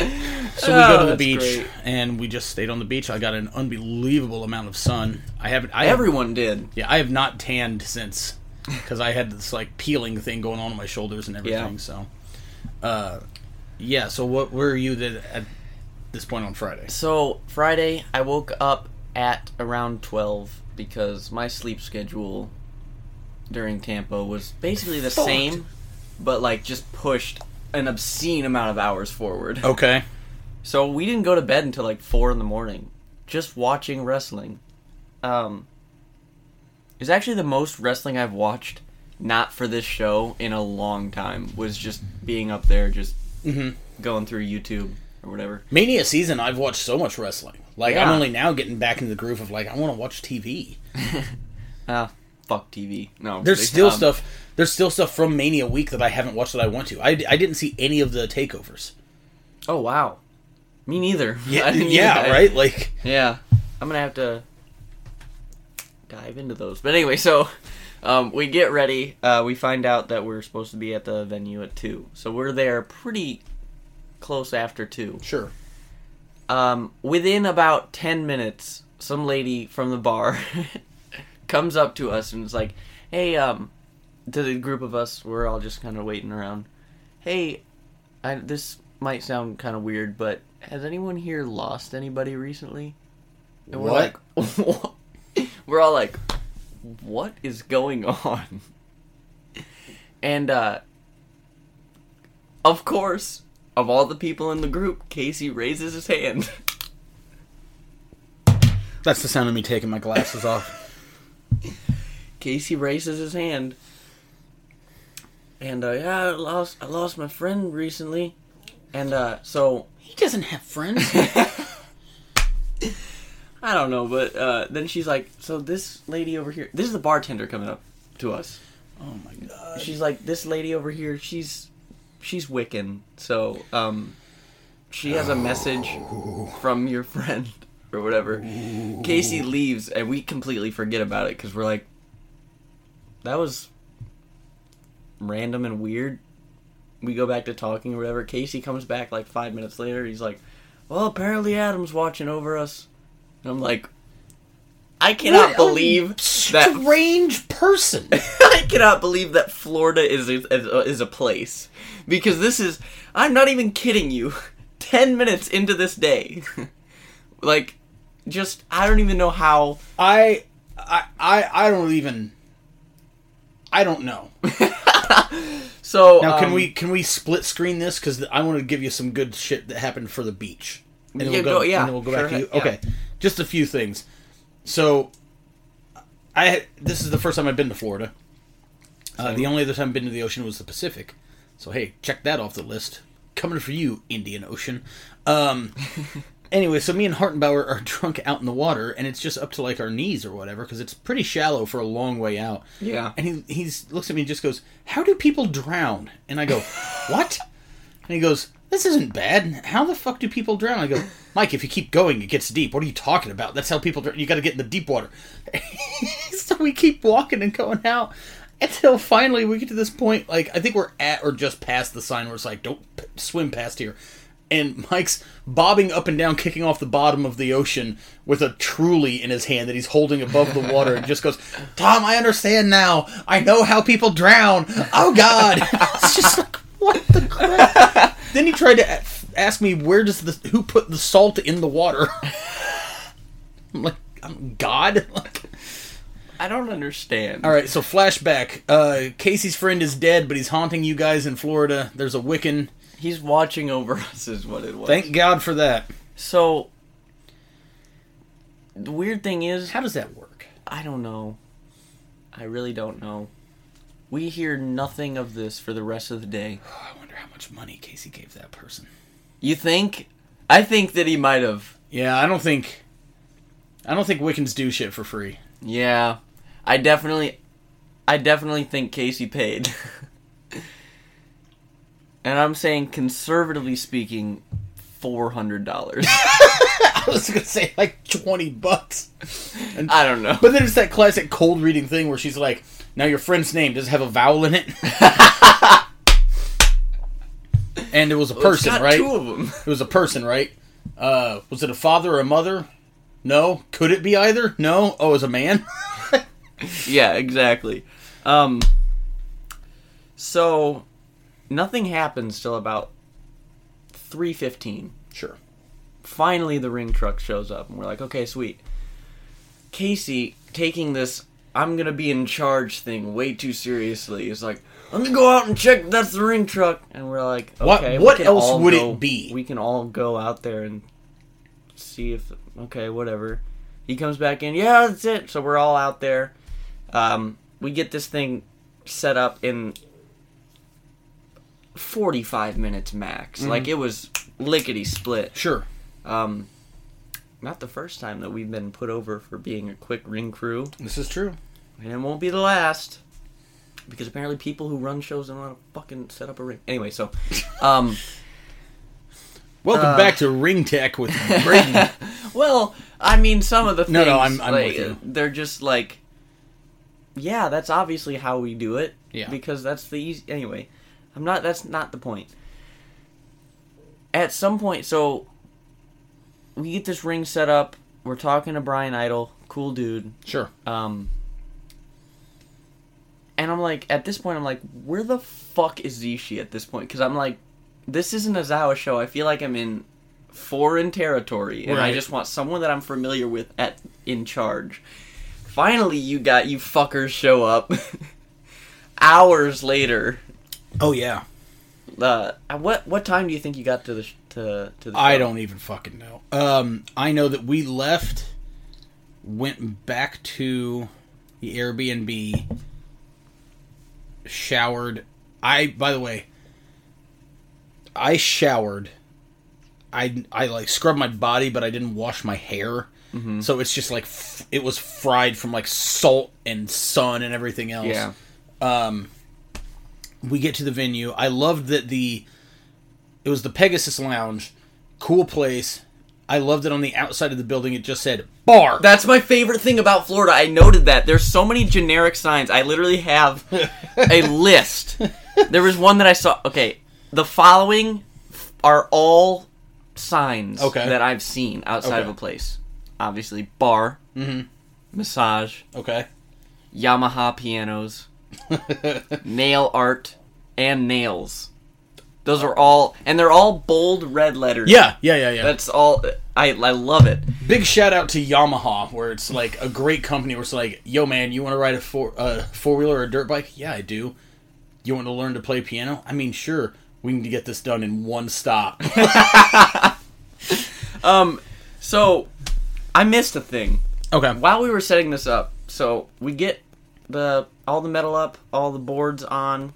A: So we
B: Oh,
A: go to the beach
B: great.
A: and we just stayed on the beach. I got an unbelievable amount of sun. I haven't. I have,
B: Everyone did.
A: Yeah, I have not tanned since because I had this like peeling thing going on on my shoulders and everything.
B: Yeah.
A: So, uh, yeah. So what? Where are you at this point on Friday?
B: So Friday, I woke up at around twelve because my sleep schedule during Tampa was basically the
A: Fucked.
B: same, but like just pushed an obscene amount of hours forward.
A: Okay.
B: So we didn't go to bed until like four in the morning, just watching wrestling. Um, it's actually the most wrestling I've watched, not for this show, in a long time. Was just being up there, just
A: Mhm.
B: going through YouTube or whatever.
A: Mania season, I've watched so much wrestling. Like I'm only now getting back into the groove of like I want to watch TV.
B: Ah, fuck TV. No,
A: There's
B: they-
A: still
B: um,
A: stuff. There's still stuff from Mania week that I haven't watched that I want to. I, I didn't see any of the takeovers.
B: Oh wow, me neither.
A: Yeah, yeah,
B: either.
A: right. Like
B: Yeah, I'm gonna have to dive into those. But anyway, so um, we get ready. Uh, we find out that we're supposed to be at the venue at two, so we're there pretty close after two.
A: sure.
B: Um, within about ten minutes, some lady from the bar comes up to us and is like, "Hey, um," to the group of us, we're all just kind of waiting around. Hey, I, this might sound kind of weird, but has anyone here lost anybody recently? And we're
A: What?
B: like, we're all like, what is going on? And uh, of course, of all the people in the group, Casey raises his hand.
A: That's the sound of me taking my glasses off.
B: Casey raises his hand. And uh, yeah, I lost I lost my friend recently. And uh, so
A: He doesn't have friends.
B: I don't know, but uh, then she's like, so this lady over here, this is the bartender coming up to us.
A: oh my god.
B: She's like, this lady over here, she's she's Wiccan, so um, she has a message from your friend or whatever. Casey leaves, and we completely forget about it because we're like, that was random and weird. We go back to talking or whatever. Casey comes back like five minutes later. He's like, well, apparently Adam's watching over us. And I'm like, I cannot
A: What a
B: believe that
A: strange person.
B: I cannot believe that Florida is is, is a place because this is I'm not even kidding you. 10 minutes into this day. like just I don't even know how
A: I, I, I, I don't even. I don't know.
B: so
A: Now, can
B: um,
A: we can we split screen this? Because I want to give you some good shit that happened for the beach. And
B: Yeah,
A: we'll go,
B: go- yeah,
A: and then we'll go back to you.
B: yeah.
A: Okay, just a few things. So, I this is the first time I've been to Florida. Uh, the only other time I've been to the ocean was the Pacific. So hey, check that off the list. Coming for you, Indian Ocean. Um, anyway, so me and Hartenbauer are drunk out in the water, and it's just up to like our knees or whatever because it's pretty shallow for a long way out.
B: Yeah.
A: And he he's looks at me and just goes, "How do people drown?" And I go, "What?" And he goes, "This isn't bad. How the fuck do people drown?" I go, "Mike, if you keep going, it gets deep. What are you talking about? That's how people drown. You got to get in the deep water." so we keep walking and going out until finally we get to this point. Like I think we're at or just past the sign where it's like, "Don't p- swim past here." And Mike's bobbing up and down, kicking off the bottom of the ocean with a truly in his hand that he's holding above the water, and just goes, "Tom, I understand now. I know how people drown. Oh God!" it's just like, what the crap. then he tried to ask me where does the who put the salt in the water. I'm like, I'm God. Like,
B: I don't understand.
A: all right, so flashback. Uh, Casey's friend is dead, but he's haunting you guys in Florida. There's a Wiccan.
B: He's watching over us is what it was.
A: Thank God for that.
B: so the weird thing is
A: How does that work?
B: I don't know. I really don't know. We hear nothing of this for the rest of the day.
A: I wonder how much money Casey gave that person.
B: You think? I think that he might have.
A: Yeah, I don't think. I don't think Wiccans do shit for free.
B: Yeah, I definitely, I definitely think Casey paid. and I'm saying, conservatively speaking, four hundred dollars.
A: I was gonna say like twenty bucks. And,
B: I don't know.
A: but then it's that classic cold reading thing where she's like, "Now your friend's name does it have a vowel in it?" and it was a person, right?
B: Two of them.
A: It was a person, right? Uh, was it a father or a mother? No. Could it be either? No. Oh, it was a man.
B: yeah, exactly. Um. So, nothing happens till about three fifteen.
A: sure.
B: finally the ring truck shows up and we're like okay sweet casey taking this i'm gonna be in charge thing way too seriously is like let me go out and check that's the ring truck and we're like
A: What-
B: okay
A: what
B: can
A: else would it be?
B: we can all go out there and see if okay whatever he comes back in yeah that's it so we're all out there um, we get this thing set up in 45 minutes max
A: Mm-hmm.
B: like it was lickety split
A: Sure.
B: um, not the first time that we've been put over for being a quick ring crew,
A: This is true.
B: and it won't be the last. Because apparently, people who run shows don't want to fucking set up a ring. Anyway, so, um,
A: Welcome
B: Uh,
A: back to Ring Tech with Braden.
B: well, I mean, some of the things
A: No, no, I'm- I'm
B: like,
A: with you.
B: they're just like, yeah, that's obviously how we do it.
A: Yeah.
B: because that's the easy. Anyway, I'm not. That's not the point. At some point, so we get this ring set up. We're talking to Brian Idol, cool dude.
A: sure.
B: Um, and I'm like, at this point, I'm like, where the fuck is Zishi at this point? Because I'm like, this isn't a Zawa show. I feel like I'm in foreign territory, and I just want someone that I'm familiar with at in charge. Finally, you got you fuckers show up. Hours later,
A: Oh yeah.
B: Uh, what what time do you think you got to the sh- to to the?
A: I
B: show?
A: don't even fucking know. Um, I know that we left, went back to the Airbnb, showered. I, by the way, I showered. I I like scrubbed my body, but I didn't wash my hair. So it's just like f- it was fried from like salt and sun and everything else
B: Yeah.
A: We get to the venue. I loved that the it was the Pegasus Lounge, cool place. I loved it on the outside of the building. It just said bar.
B: That's my favorite thing about Florida. I noted that there's so many generic signs. I literally have a list. There was one that I saw. Okay, the following are all signs
A: Okay.
B: that I've seen outside of a place. Obviously, bar,
A: Mhm.
B: massage,
A: okay.
B: Yamaha pianos, nail art, and nails. Those are all, and they're all bold red letters.
A: Yeah, yeah, yeah, yeah.
B: That's all. I I love it.
A: Big shout out to Yamaha, where it's like a great company. Where it's like, yo, man, you want to ride a four uh, four wheeler or a dirt bike? Yeah, I do. You want to learn to play piano? I mean, sure. We can get this done in one stop.
B: Um, so I missed a thing.
A: okay.
B: while we were setting this up, so we get the all the metal up, all the boards on,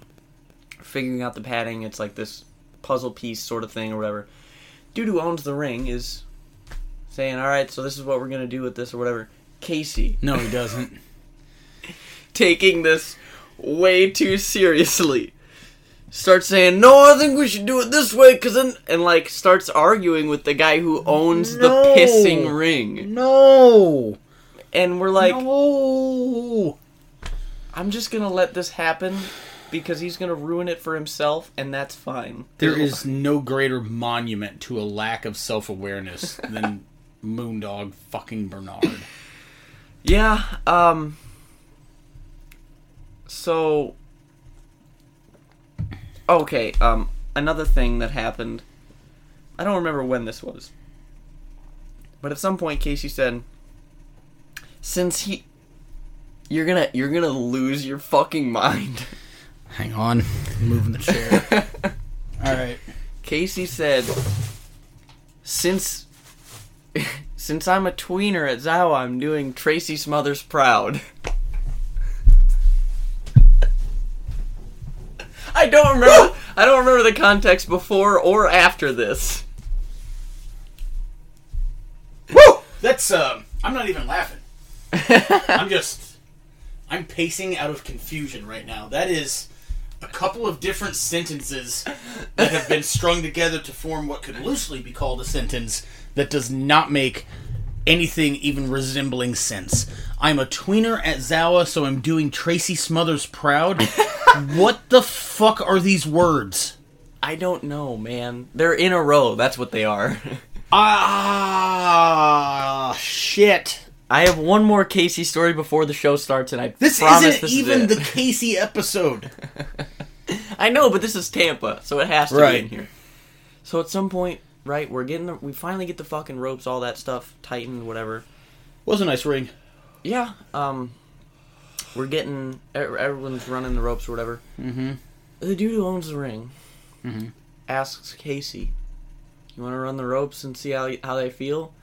B: figuring out the padding. It's like this puzzle piece sort of thing or whatever. Dude who owns the ring is saying, "All right, so this is what we're gonna do with this or whatever." Casey
A: No, he doesn't.
B: taking this way too seriously. Starts saying, "No, I think we should do it this way," cause then and like starts arguing with the guy who owns
A: No.
B: the pissing ring,
A: No.
B: and we're like,
A: no.
B: I'm just gonna let this happen because he's gonna ruin it for himself, and that's fine.
A: There is no greater monument to a lack of self awareness than Moondog fucking Bernard.
B: yeah. Um. So. Okay. Um. Another thing that happened. I don't remember when this was. But at some point, Casey said, "Since he, you're gonna you're gonna lose your fucking mind."
A: Hang on, I'm moving the chair. All right.
B: Casey said, "Since since I'm a tweener at Zawa, I'm doing Tracy Smothers proud." I don't remember. I don't remember the context before or after this.
A: Woo! That's um. I'm not even laughing. I'm just. I'm pacing out of confusion right now. That is a couple of different sentences that have been strung together to form what could loosely be called a sentence that does not make anything even resembling sense. I'm a tweener at Zawa, so I'm doing Tracy Smothers proud. what the fuck are these words?
B: I don't know, man. They're in a row. That's what they are.
A: Ah, shit.
B: I have one more Casey story before the show starts, and I
A: This
B: promise
A: isn't
B: this
A: even
B: is
A: the. Casey episode.
B: I know, but this is Tampa, so it has to be in here. So at some point, right, we're getting the, we finally get the fucking ropes, all that stuff tightened, whatever.
A: Was a nice ring.
B: Yeah, um, we're getting everyone's running the ropes or whatever.
A: Mm-hmm.
B: The dude who owns the ring
A: Mhm.
B: asks Casey, "You want to run the ropes and see how how they feel?"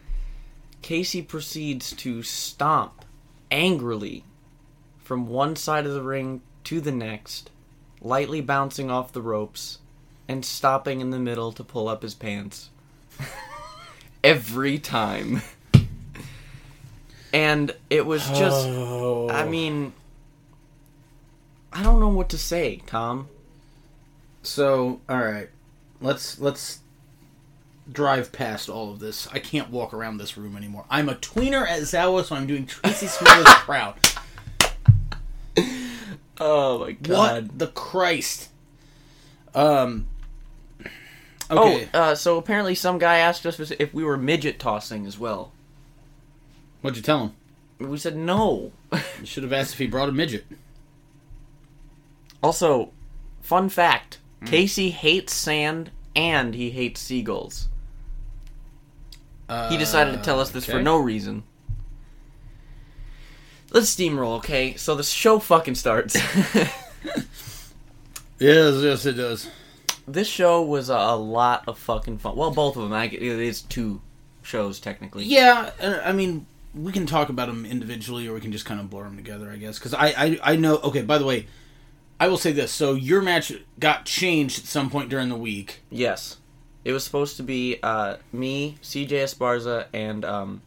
B: Casey proceeds to stomp angrily from one side of the ring to the next, lightly bouncing off the ropes and stopping in the middle to pull up his pants. Every time. And it was just
A: Oh.
B: I mean, I don't know what to say, Tom.
A: so all right, let's let's drive past all of this. I can't walk around this room anymore. I'm a tweener at Zawa, so I'm doing Tracy Smothers proud.
B: Oh my god!
A: What the Christ? Um. Okay.
B: Oh, uh, so apparently some guy asked us if we were midget tossing as well.
A: What'd you tell him?
B: We said no.
A: You should have asked if he brought a midget.
B: also, fun fact: Casey hates sand and he hates seagulls. He decided to tell us this for no reason. Let's steamroll, okay? So the show fucking starts.
A: Yes, yes, it does.
B: this show was a, lot of fucking fun. Well, both of them. I, it is two shows technically.
A: Yeah, uh, I mean, we can talk about them individually, or we can just kind of blur them together, I guess. Because I, I, I know. Okay, by the way, I will say this. So your match got changed at some point during the week.
B: Yes. It was supposed to be uh, me, CJ Esparza, and um,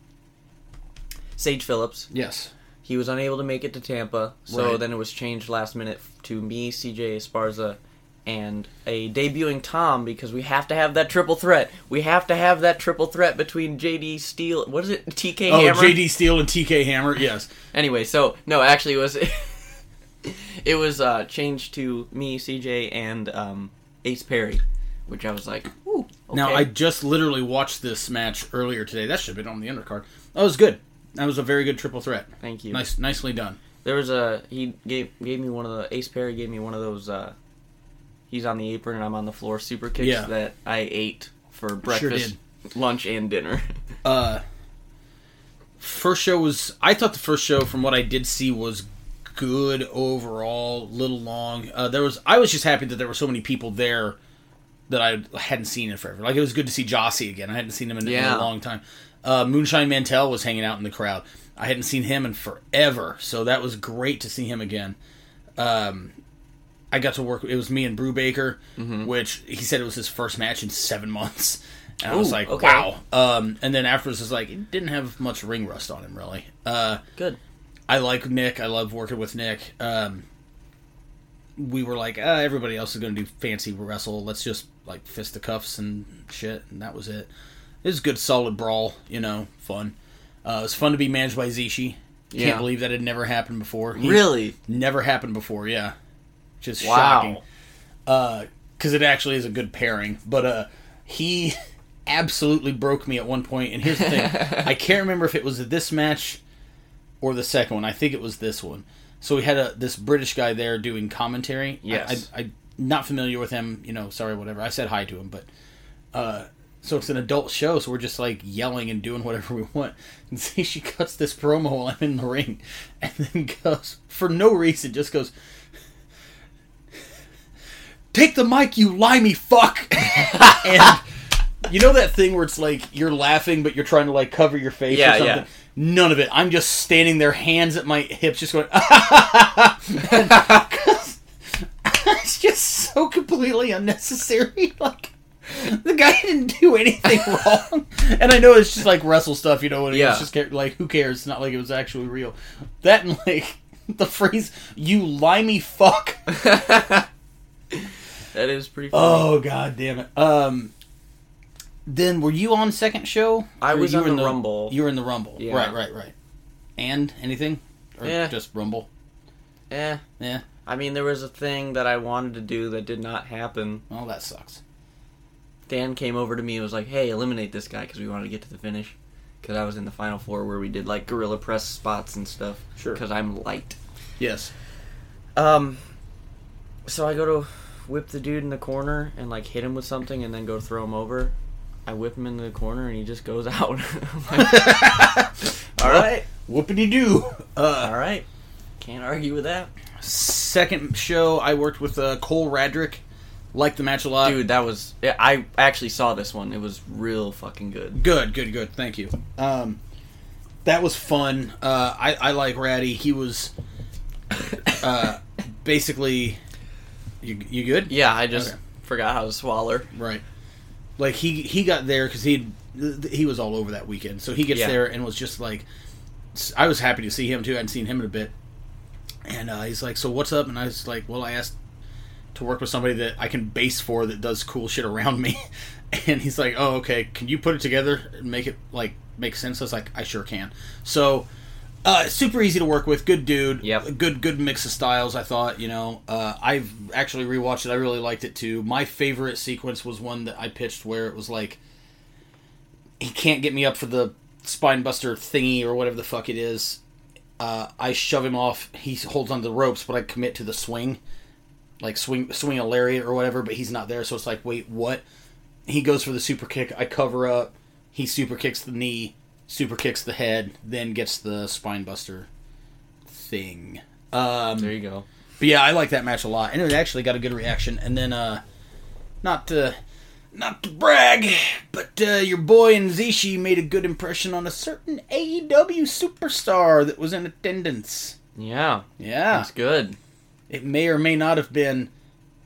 B: Sage Phillips.
A: Yes.
B: He was unable to make it to Tampa, so
A: Right.
B: then it was changed last minute to me, CJ Esparza, and a debuting Tom because we have to have that triple threat. We have to have that triple threat between JD Steele. What is it? TK
A: Oh,
B: Hammer.
A: JD Steele and TK Hammer. Yes.
B: Anyway, so no, actually, it was it was uh, changed to me, CJ, and um, Ace Perry, which I was like, ooh. Okay.
A: Now I just literally watched this match earlier today. That should have been on the undercard. That was good. That was a very good triple threat.
B: thank you.
A: Nice, nicely done.
B: There was a he gave gave me one of the Ace Perry gave me one of those. Uh, he's on the apron and I'm on the floor. Super kicks
A: Yeah.
B: that I ate for breakfast, lunch, and dinner.
A: Uh, first show was. I thought the first show, from what I did see, was good overall. Little long. Uh, there was. I was just happy that there were so many people there that I hadn't seen in forever. Like it was good to see Jossie again. I hadn't seen him in, in a long time. Uh, Moonshine Mantell was hanging out in the crowd. I hadn't seen him in forever, so that was great to see him again. Um, I got to work. It was me and Brubaker, which he said it was his first match in seven months. And I was like,
B: okay.
A: wow. Um, and then afterwards, it's like it didn't have much ring rust on him, really. Uh,
B: Good.
A: I like Nick. I love working with Nick. Um, we were like, uh, everybody else is going to do fancy wrestle. Let's just like fist the cuffs and shit, and that was it. It was a good, solid brawl. You know, fun. Uh, it was fun to be managed by Zishi.
B: Yeah.
A: Can't believe that had never happened before. He-
B: Really?
A: Never happened before. Yeah, just
B: Wow.
A: shocking. Because it actually is a good pairing. But uh, he absolutely broke me at one point. And here's the thing: I can't remember if it was this match or the second one. I think it was this one. So we had a this British guy there doing commentary.
B: Yes.
A: I, I, I'm not familiar with him. You know, sorry, whatever. I said hi to him, but uh, so it's an adult show, so we're just like yelling and doing whatever we want. And Zishi cuts this promo while I'm in the ring, and then goes for no reason, just goes, "Take the mic, you limey fuck!" and you know that thing where it's like you're laughing, but you're trying to like cover your face
B: Yeah,
A: or something.
B: yeah.
A: None of it. I'm just standing there, hands at my hips, just going. it's just so completely unnecessary. Like the guy didn't do anything wrong, and I know it's just like wrestle stuff, you know. And
B: Yeah.
A: it's just like who cares? It's not like it was actually real. That and like the phrase "you limey fuck."
B: That is pretty. Funny.
A: Oh god damn it. Um. Then were you on second show?
B: I was
A: you
B: on
A: were in
B: the Rumble.
A: You were in the Rumble.
B: Yeah.
A: Right, right, right. And anything? Or
B: Yeah.
A: just Rumble?
B: Eh.
A: Yeah.
B: I mean, there was a thing that I wanted to do that did not happen.
A: Well, that sucks.
B: Dan came over to me and was like, "Hey, eliminate this guy because we wanted to get to the finish." Because I was in the final four where we did like gorilla press spots and stuff.
A: Sure.
B: Because I'm light.
A: Yes.
B: Um. So I go to whip the dude in the corner and like hit him with something and then go throw him over. I whip him into the corner and he just goes out. I'm like, all right,
A: Whoopity doo. Uh,
B: all right. Can't argue with that,
A: second show, I worked with uh, Cole Radrick. Liked the match a lot.
B: dude. That was yeah, I actually saw this one. It was real fucking good.
A: Good, good, good. Thank you. Um, that was fun. Uh, I, I like Ratty. He was uh, basically. You, you good?
B: Yeah, I just
A: Okay.
B: forgot how to swallow.
A: Right. Like he he got there because he he was all over that weekend, so he gets
B: Yeah.
A: there and was just like, I was happy to see him too. I hadn't seen him in a bit, and uh, he's like, "So what's up?" And I was like, "Well, I asked to work with somebody that I can base for that does cool shit around me," and he's like, "Oh, okay. Can you put it together and make it like make sense?" I was like, "I sure can." So. Uh, super easy to work with. Good dude.
B: Yep.
A: Good, good mix of styles. I thought. You know, uh, I've actually rewatched it. I really liked it too. My favorite sequence was one that I pitched where it was like he can't get me up for the spine buster thingy or whatever the fuck it is. Uh, I shove him off. He holds onto the ropes, but I commit to the swing, like swing swing a lariat or whatever. But he's not there, so it's like, wait, what? He goes for the super kick. I cover up. He super kicks the knee, super kicks the head, then gets the spine buster thing. Um,
B: There you go.
A: but yeah, I like that match a lot, and it actually got a good reaction. And then uh, not to not to brag, but uh, your boy and Zishi made a good impression on a certain AEW superstar that was in attendance.
B: Yeah,
A: Yeah,
B: that's good.
A: it may or may not have been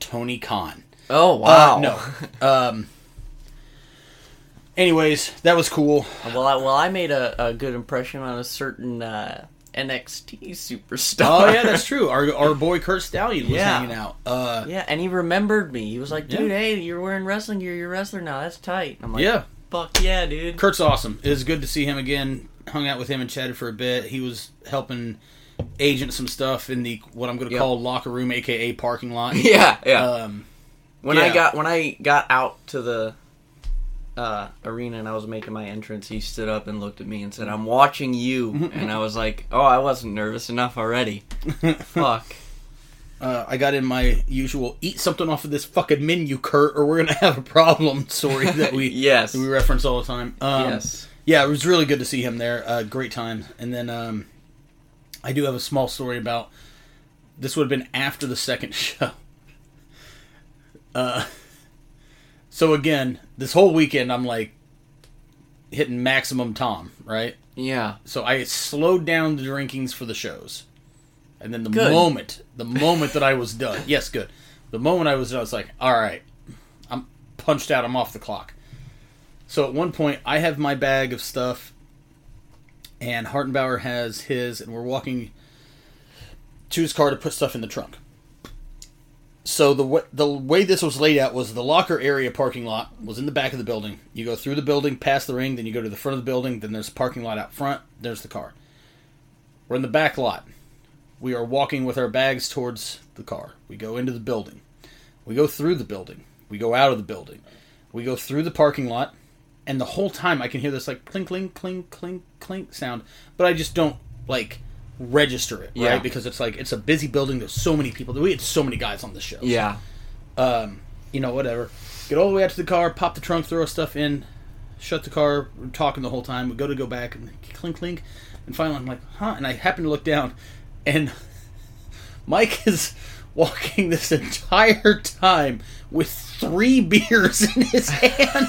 A: Tony Khan.
B: Oh wow.
A: Uh, no. Um. Anyways, that was cool.
B: well, I, well, I made a, a good impression on a certain uh, NXT superstar.
A: Oh yeah, that's true. Our our boy Curt Stallion was
B: Yeah.
A: hanging out. Uh,
B: yeah, and he remembered me. He was like, "Dude,
A: Yeah.
B: hey, you're wearing wrestling gear. You're a wrestler now. That's tight." I'm like,
A: yeah.
B: fuck yeah, dude."
A: Curt's awesome. It was good to see him again. Hung out with him and chatted for a bit. He was helping agent some stuff in the what I'm going to
B: Yep.
A: call locker room, aka parking lot.
B: yeah, yeah.
A: Um,
B: when I got when I got out to the uh, arena and I was making my entrance, he stood up and looked at me and said, "I'm watching you." and I was like, "Oh, I wasn't nervous enough already." Fuck.
A: uh, I got in my usual eat something off of this fucking menu, Curt, or we're gonna have a problem story that we
B: Yes.
A: that we reference all the time. Um,
B: yes.
A: Yeah, it was really good to see him there. Uh, great time. And then um, I do have a small story about this would have been after the second show. Uh, so again, this whole weekend I'm like hitting maximum Tom, right?
B: Yeah.
A: So I slowed down the drinkings for the shows. And then the
B: Good.
A: moment, the moment that I was done, yes, good. The moment I was done, I was like, all right, I'm punched out. I'm off the clock. So at one point, I have my bag of stuff, and Hartenbauer has his, and we're walking to his car to put stuff in the trunk. So the way, the way this was laid out was the locker area parking lot was in the back of the building. You go through the building, past the ring, then you go to the front of the building. Then there's a parking lot out front. There's the car. We're in the back lot. We are walking with our bags towards the car. We go into the building. We go through the building. We go out of the building. We go through the parking lot, and the whole time I can hear this like clink, clink, clink, clink, clink sound, but I just don't like register it,
B: Yeah.
A: right? Because it's like it's a busy building. There's so many people. We had so many guys on the show.
B: Yeah.
A: Um, you know, whatever. Get all the way out to the car, pop the trunk, throw stuff in, shut the car. We're talking the whole time. We go to go back and clink, clink, and finally I'm like, huh? And I happen to look down, and Mike is walking this entire time with three beers in his hand.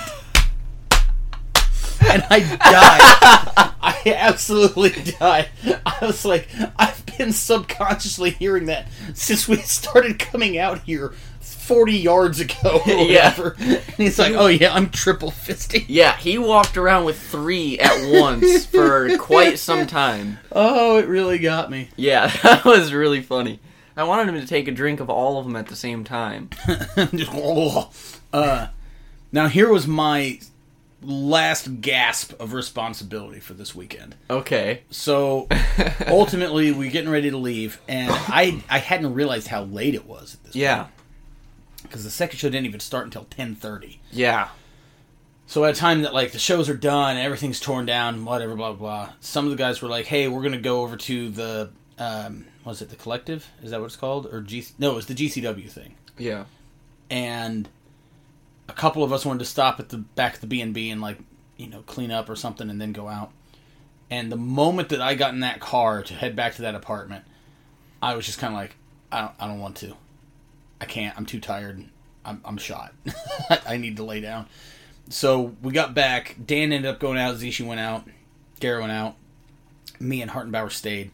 A: And I died. I absolutely died. I was like, I've been subconsciously hearing that since we started coming out here 40 yards ago or
B: Yeah.
A: And he's like, oh yeah, I'm triple fisting.
B: Yeah, he walked around with three at once for quite some time.
A: Oh, it really got me.
B: Yeah, that was really funny. I wanted him to take a drink of all of them at the same time.
A: Just, uh, now here was my last gasp of responsibility for this weekend.
B: Okay.
A: So ultimately, we're getting ready to leave, and I I hadn't realized how late it was at this
B: Yeah.
A: because the second show didn't even start until ten thirty.
B: Yeah.
A: So at a time that like the shows are done and everything's torn down, whatever, blah blah. blah some of the guys were like, "Hey, we're gonna go over to the um, was it the collective? Is that what it's called? Or G? No, it was the GCW thing."
B: Yeah.
A: and a couple of us wanted to stop at the back of the B and B and like you know clean up or something and then go out. And the moment that I got in that car to head back to that apartment, I was just kind of like, I don't, I don't want to. I can't. I'm too tired. I'm, I'm shot. I need to lay down. So we got back. Dan ended up going out. Zishi went out. Gary went out. Me and Hartenbauer stayed.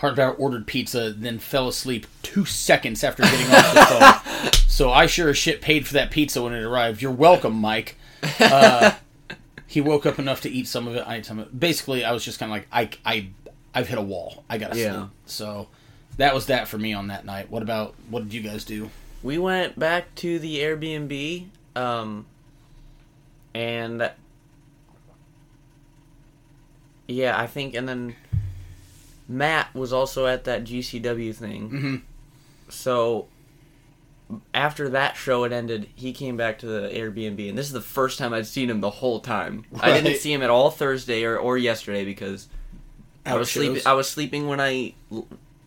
A: Hartenbauer ordered pizza, then fell asleep two seconds after getting off the phone. So I sure as shit paid for that pizza when it arrived. You're welcome, Mike. Uh, he woke up enough to eat some of it. I ate some of it. Basically, I was just kind of like, I, I, I've hit a wall. I gotta
B: Yeah.
A: sleep. So that was that for me on that night. What about what did you guys do?
B: We went back to the Airbnb, um, and yeah, I think, and then Matt was also at that GCW thing.
A: Mhm.
B: So after that show had ended, he came back to the Airbnb, and this is the first time I'd seen him the whole time. I didn't see him at all Thursday or, or yesterday because I was sleeping. I was sleeping when I,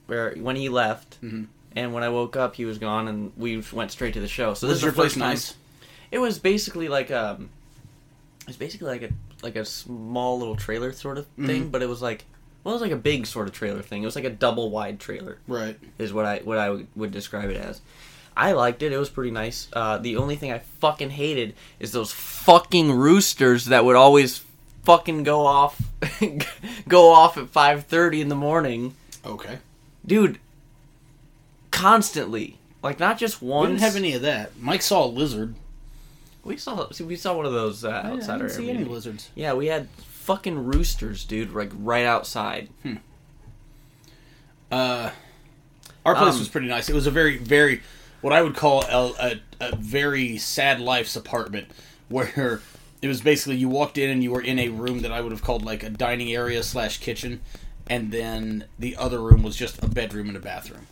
B: or when he left,
A: Mhm.
B: and when I woke up, he was gone, and we went straight to the show. So this
A: Was
B: is
A: your place
B: time-
A: nice?
B: It was basically like um, it was basically like a like a small little trailer sort of
A: Mm-hmm.
B: thing, but it was like well, it was like a big sort of trailer thing. It was like a double wide trailer
A: Right.
B: is what I what I would- would describe it as. I liked it. It was pretty nice. Uh, the only thing I fucking hated is those fucking roosters that would always fucking go off, go off at five thirty in the morning,
A: Okay.
B: dude. Constantly, like not just
A: We
B: once.
A: didn't have any of that. Mike saw a lizard.
B: We saw see, we saw one of those uh,
A: I
B: outside
A: didn't
B: our
A: see any lizards.
B: Yeah, we had fucking roosters, dude, like right outside.
A: Uh, our place
B: Um,
A: was pretty nice. It was a very, very, what I would call a, a, a very sad life's apartment, where it was basically you walked in and you were in a room that I would have called like a dining area slash kitchen, and then the other room was just a bedroom and a bathroom.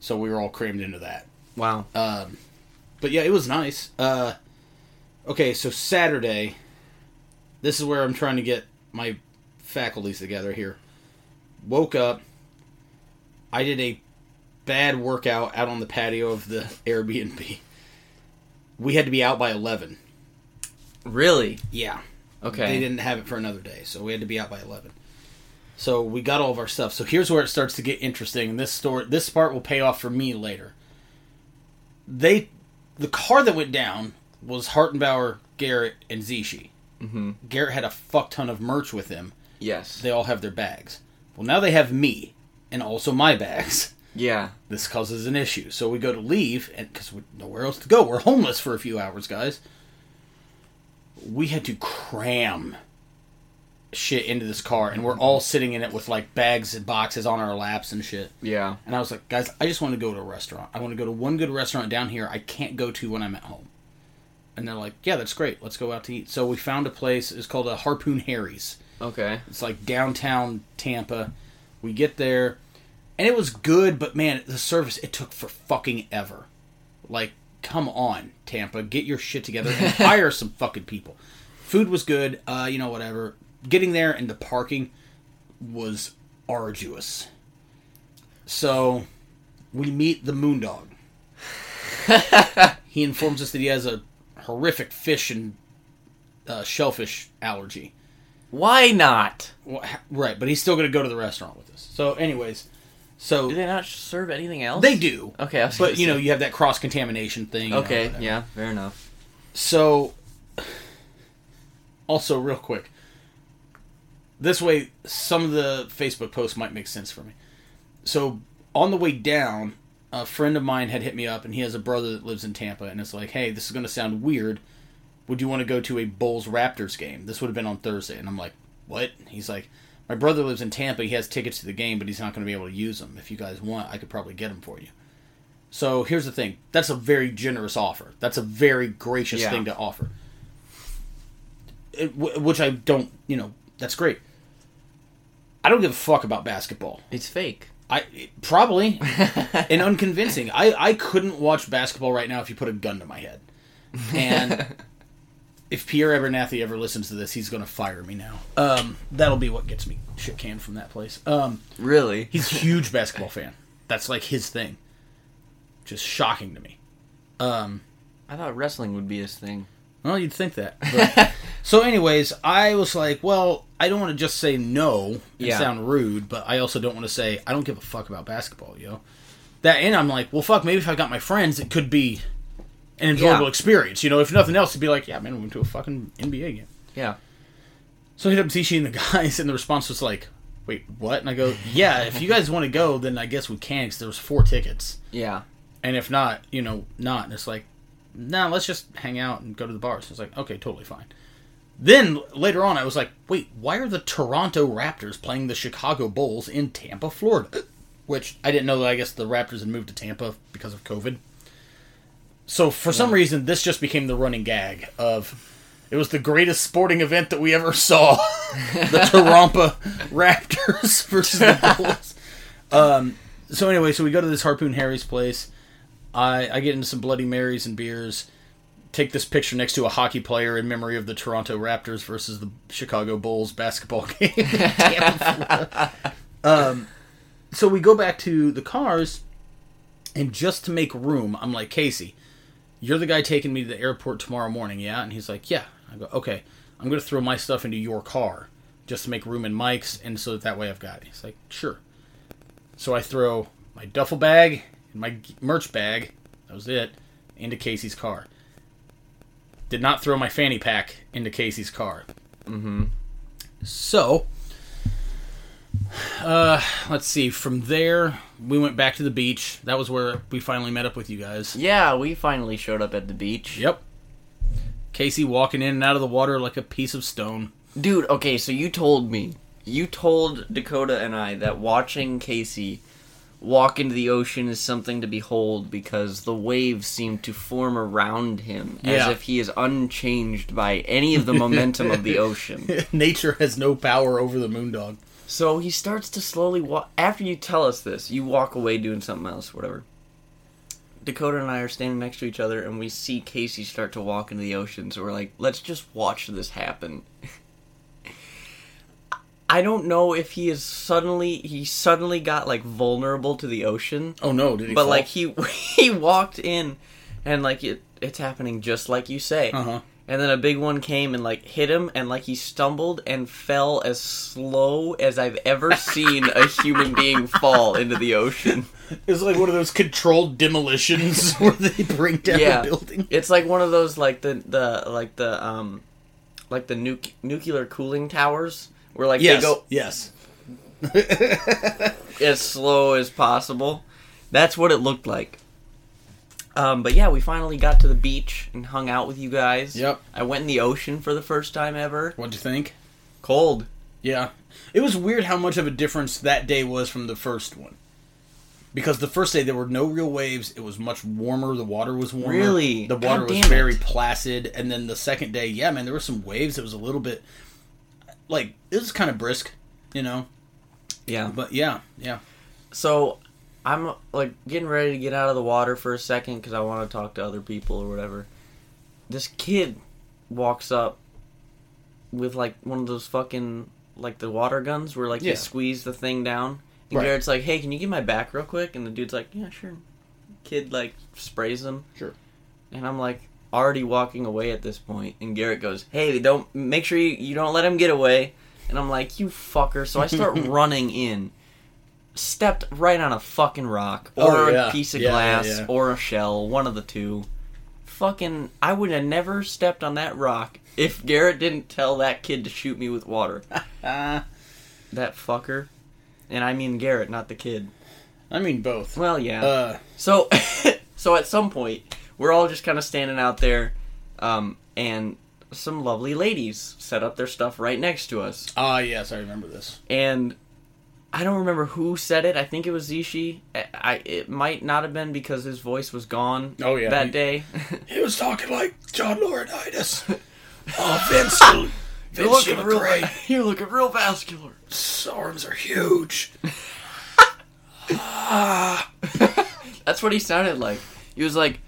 A: So we were all crammed into that.
B: Wow.
A: Um, but yeah, it was nice. Uh, okay, so Saturday, this is where I'm trying to get my faculties together here. Woke up. I did a bad workout out on the patio of the Airbnb. We had to be out by 11.
B: Really?
A: Yeah.
B: Okay.
A: They didn't have it for another day, so we had to be out by 11. So we got all of our stuff. So here's where it starts to get interesting. This story, this part will pay off for me later. They, the car that went down was Hartenbauer, Garrett, and Zishi.
B: Mm-hmm.
A: Garrett had a fuck ton of merch with him.
B: Yes.
A: They all have their bags. Well, now they have me and also my bags.
B: Yeah.
A: This causes an issue. So we go to leave, and because we nowhere else to go, we're homeless for a few hours, guys. We had to cram shit into this car, and we're all sitting in it with like bags and boxes on our laps and shit.
B: Yeah.
A: And I was like, guys, I just want to go to a restaurant. I want to go to one good restaurant down here I can't go to when I'm at home. And they're like, yeah, that's great. Let's go out to eat. So we found a place. It's called a Harpoon Harry's.
B: Okay.
A: It's like downtown Tampa. We get there, and it was good, but man, the service it took for fucking ever. Like, come on, Tampa, get your shit together and hire some fucking people. Food was good, uh, you know, whatever. Getting there and the parking was arduous. So, we meet the Moondog. he informs us that he has a horrific fish and uh, shellfish allergy.
B: Why not?
A: Well, right, but he's still going to go to the restaurant with us. So, anyways, so
B: Do they not serve anything else?
A: they do,
B: Okay.
A: But you know you have that cross contamination thing. you know,
B: Okay. Yeah. Fair enough.
A: So, also real quick, this way some of the Facebook posts might make sense for me. So on the way down, a friend of mine had hit me up, and he has a brother that lives in Tampa, and it's like, hey, this is going to sound weird. Would you want to go to a Bulls Raptors game? This would have been on Thursday, and I'm like, what? He's like, my brother lives in Tampa. He has tickets to the game, but he's not going to be able to use them. If you guys want, I could probably get them for you. So here's the thing. That's a very generous offer. That's a very gracious
B: Yeah.
A: thing to offer. It, w- which I don't, you know, that's great. I don't give a fuck about basketball.
B: It's fake.
A: I probably and unconvincing. I I couldn't watch basketball right now if you put a gun to my head. And if Pierre Abernathy ever listens to this, he's going to fire me now. Um, that'll be what gets me shit canned from that place. Um,
B: Really?
A: he's a huge basketball fan. That's like his thing. Just shocking to me. Um,
B: I thought wrestling would be his thing.
A: Well, you'd think that. But, so, anyways, I was like, well, I don't want to just say no and
B: Yeah.
A: sound rude, but I also don't want to say I don't give a fuck about basketball, yo. That and I'm like, well, fuck. Maybe if I got my friends, it could be an enjoyable
B: Yeah.
A: experience. You know, if nothing else, to be like, yeah, man, we went to a fucking NBA game.
B: Yeah.
A: So I hit up Zishi and the guys, and the response was like, wait, what? And I go, yeah, if you guys want to go, then I guess we can, because there was four tickets.
B: Yeah.
A: And if not, you know, not. And it's like, no, let's just hang out and go to the bars. It's like, okay, totally fine. Then later on, I was like, wait, why are the Toronto Raptors playing the Chicago Bulls in Tampa, Florida? Which I didn't know that I guess the Raptors had moved to Tampa because of COVID. So for some reason, this just became the running gag of it was the greatest sporting event that we ever saw the Toronto Raptors versus the Bulls. Um, so anyway, so we go to this Harpoon Harry's place. I, I get into some Bloody Marys and beers. Take this picture next to a hockey player in memory of the Toronto Raptors versus the Chicago Bulls basketball game. um, so we go back to the cars, and just to make room, I'm like, Casey, you're the guy taking me to the airport tomorrow morning, yeah? And he's like, yeah. I go, okay. I'm going to throw my stuff into your car just to make room in Mike's, and so that, that way I've got it. He's like, sure. So I throw my duffel bag and my merch bag That was it. Into Casey's car. Did not throw my fanny pack into Casey's car.
B: Mm-hmm.
A: So, uh, let's see. From there, we went back to the beach. That was where we finally met up with you guys.
B: Yeah, we finally showed up at the beach.
A: Yep. Casey walking in and out of the water like a piece of stone.
B: Dude, okay, so you told me. You told Dakota and I that watching Casey walk into the ocean is something to behold because the waves seem to form around him as if he is unchanged by any of the momentum of the ocean.
A: Nature has no power over the moondog.
B: So he starts to slowly walk. After you tell us this, you walk away doing something else, whatever. Dakota and I are standing next to each other, and we see Casey start to walk into the ocean. So we're like, let's just watch this happen. I don't know if he is suddenly he suddenly got like vulnerable to the ocean,
A: Oh no, did he?
B: but
A: fall?
B: like he he walked in, and like it it's happening just like you say.
A: uh huh.
B: And then a big one came and like hit him, and like he stumbled and fell as slow as I've ever seen a human being fall into the ocean.
A: It's like one of those controlled demolitions where they bring down
B: Yeah.
A: a building.
B: It's like one of those like the the like the um like the nuc- nuclear cooling towers where like
A: Yes.
B: they go
A: Yes.
B: as slow as possible. That's what it looked like. Um, but yeah, we finally got to the beach and hung out with you guys.
A: Yep.
B: I went in the ocean for the first time ever.
A: What'd you think?
B: Cold.
A: Yeah. It was weird how much of a difference that day was from the first one. Because the first day there were no real waves, it was much warmer, the water was warmer.
B: Really?
A: The water was very
B: it.
A: placid, and then the second day, yeah, man, there were some waves, it was a little bit like it was kind of brisk, you know.
B: Yeah.
A: But yeah, yeah.
B: So I'm like getting ready to get out of the water for a second because I want to talk to other people or whatever. This kid walks up with like one of those fucking like the water guns where like
A: Yeah.
B: you squeeze the thing down. And
A: Right.
B: Garrett's like, "Hey, can you get my back real quick?" And the dude's like, "Yeah, sure." Kid like sprays him.
A: Sure.
B: And I'm like already walking away at this point, and Garrett goes, "Hey, don't make sure you, you don't let him get away." And I'm like, "You fucker!" So I start running in, stepped right on a fucking rock or
A: Oh, yeah.
B: a piece of
A: Yeah,
B: glass
A: yeah.
B: or a shell, one of the two. Fucking, I would have never stepped on that rock if Garrett didn't tell that kid to shoot me with water. That fucker, and I mean Garrett, not the kid.
A: I mean both.
B: Well, yeah.
A: Uh,
B: So, so at some point, we're all just kind of standing out there, um, and some lovely ladies set up their stuff right next to us.
A: ah, yes, I remember this.
B: And I don't remember who said it. I think it was Zishi. I, I it might not have been because his voice was gone.
A: Oh, yeah.
B: that
A: He-
B: day.
A: He was talking like John Laurinaitis. oh, Vince, you-
B: you're looking
A: look
B: real.
A: great.
B: You're looking real vascular.
A: His arms are huge.
B: That's what he sounded like. He was like.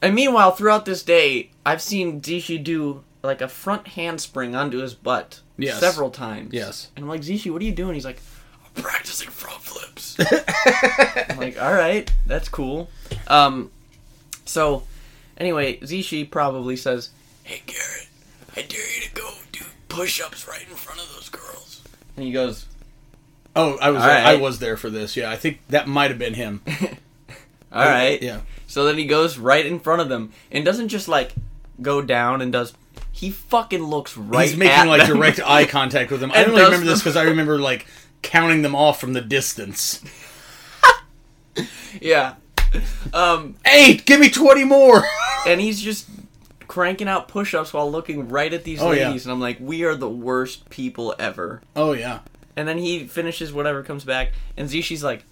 B: And meanwhile, throughout this day, I've seen Zishi do like a front handspring onto his butt
A: Yes.
B: several times.
A: Yes.
B: And I'm like, Zishi, what are you doing? He's like, I'm practicing front flips. I'm like, all right, that's cool. Um, so, anyway, Zishi probably says, Hey, Garrett, I dare you to go do push ups right in front of those girls. And he goes,
A: Oh, I was
B: All right.
A: I was there for this. Yeah, I think that might have been him.
B: All right.
A: Yeah.
B: So then he goes right in front of them and doesn't just like go down and does. He fucking looks right.
A: He's making like
B: them.
A: direct eye contact with them. I only
B: does
A: remember this because I remember like counting them off from the distance.
B: yeah. Um,
A: Eight, give me twenty more.
B: and he's just cranking out push-ups while looking right at these
A: Oh, yeah.
B: ladies, and I'm like, we are the worst people ever.
A: oh yeah.
B: And then he finishes whatever comes back, and Zishi's like,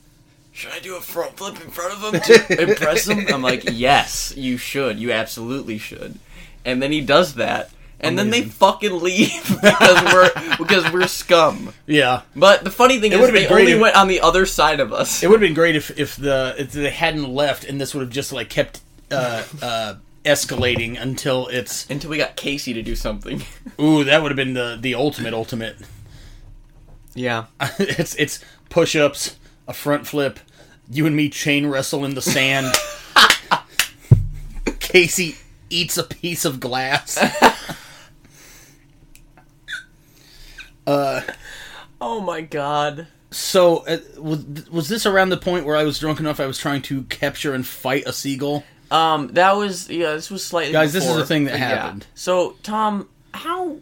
B: should I do a front flip in front of him to impress him? I'm like, yes, you should. You absolutely should. And then he does that. And then they fucking leave because we're because we're scum.
A: Yeah.
B: But the funny thing
A: It
B: is,
A: would've been
B: they only
A: if-
B: went on the other side of us.
A: It would have been great if if the if they hadn't left and this would have just like kept uh uh escalating until it's
B: until we got Casey to do something.
A: ooh that would have been the the ultimate ultimate.
B: Yeah.
A: it's it's push ups, a front flip, you and me chain wrestle in the sand. Casey eats a piece of glass.
B: uh, Oh my god.
A: So uh, was was this around the point where I was drunk enough I was trying to capture and fight a seagull?
B: Um, that was yeah. This was slightly.
A: Guys, this is
B: before.
A: a thing that
B: Yeah.
A: happened.
B: So, Tom, how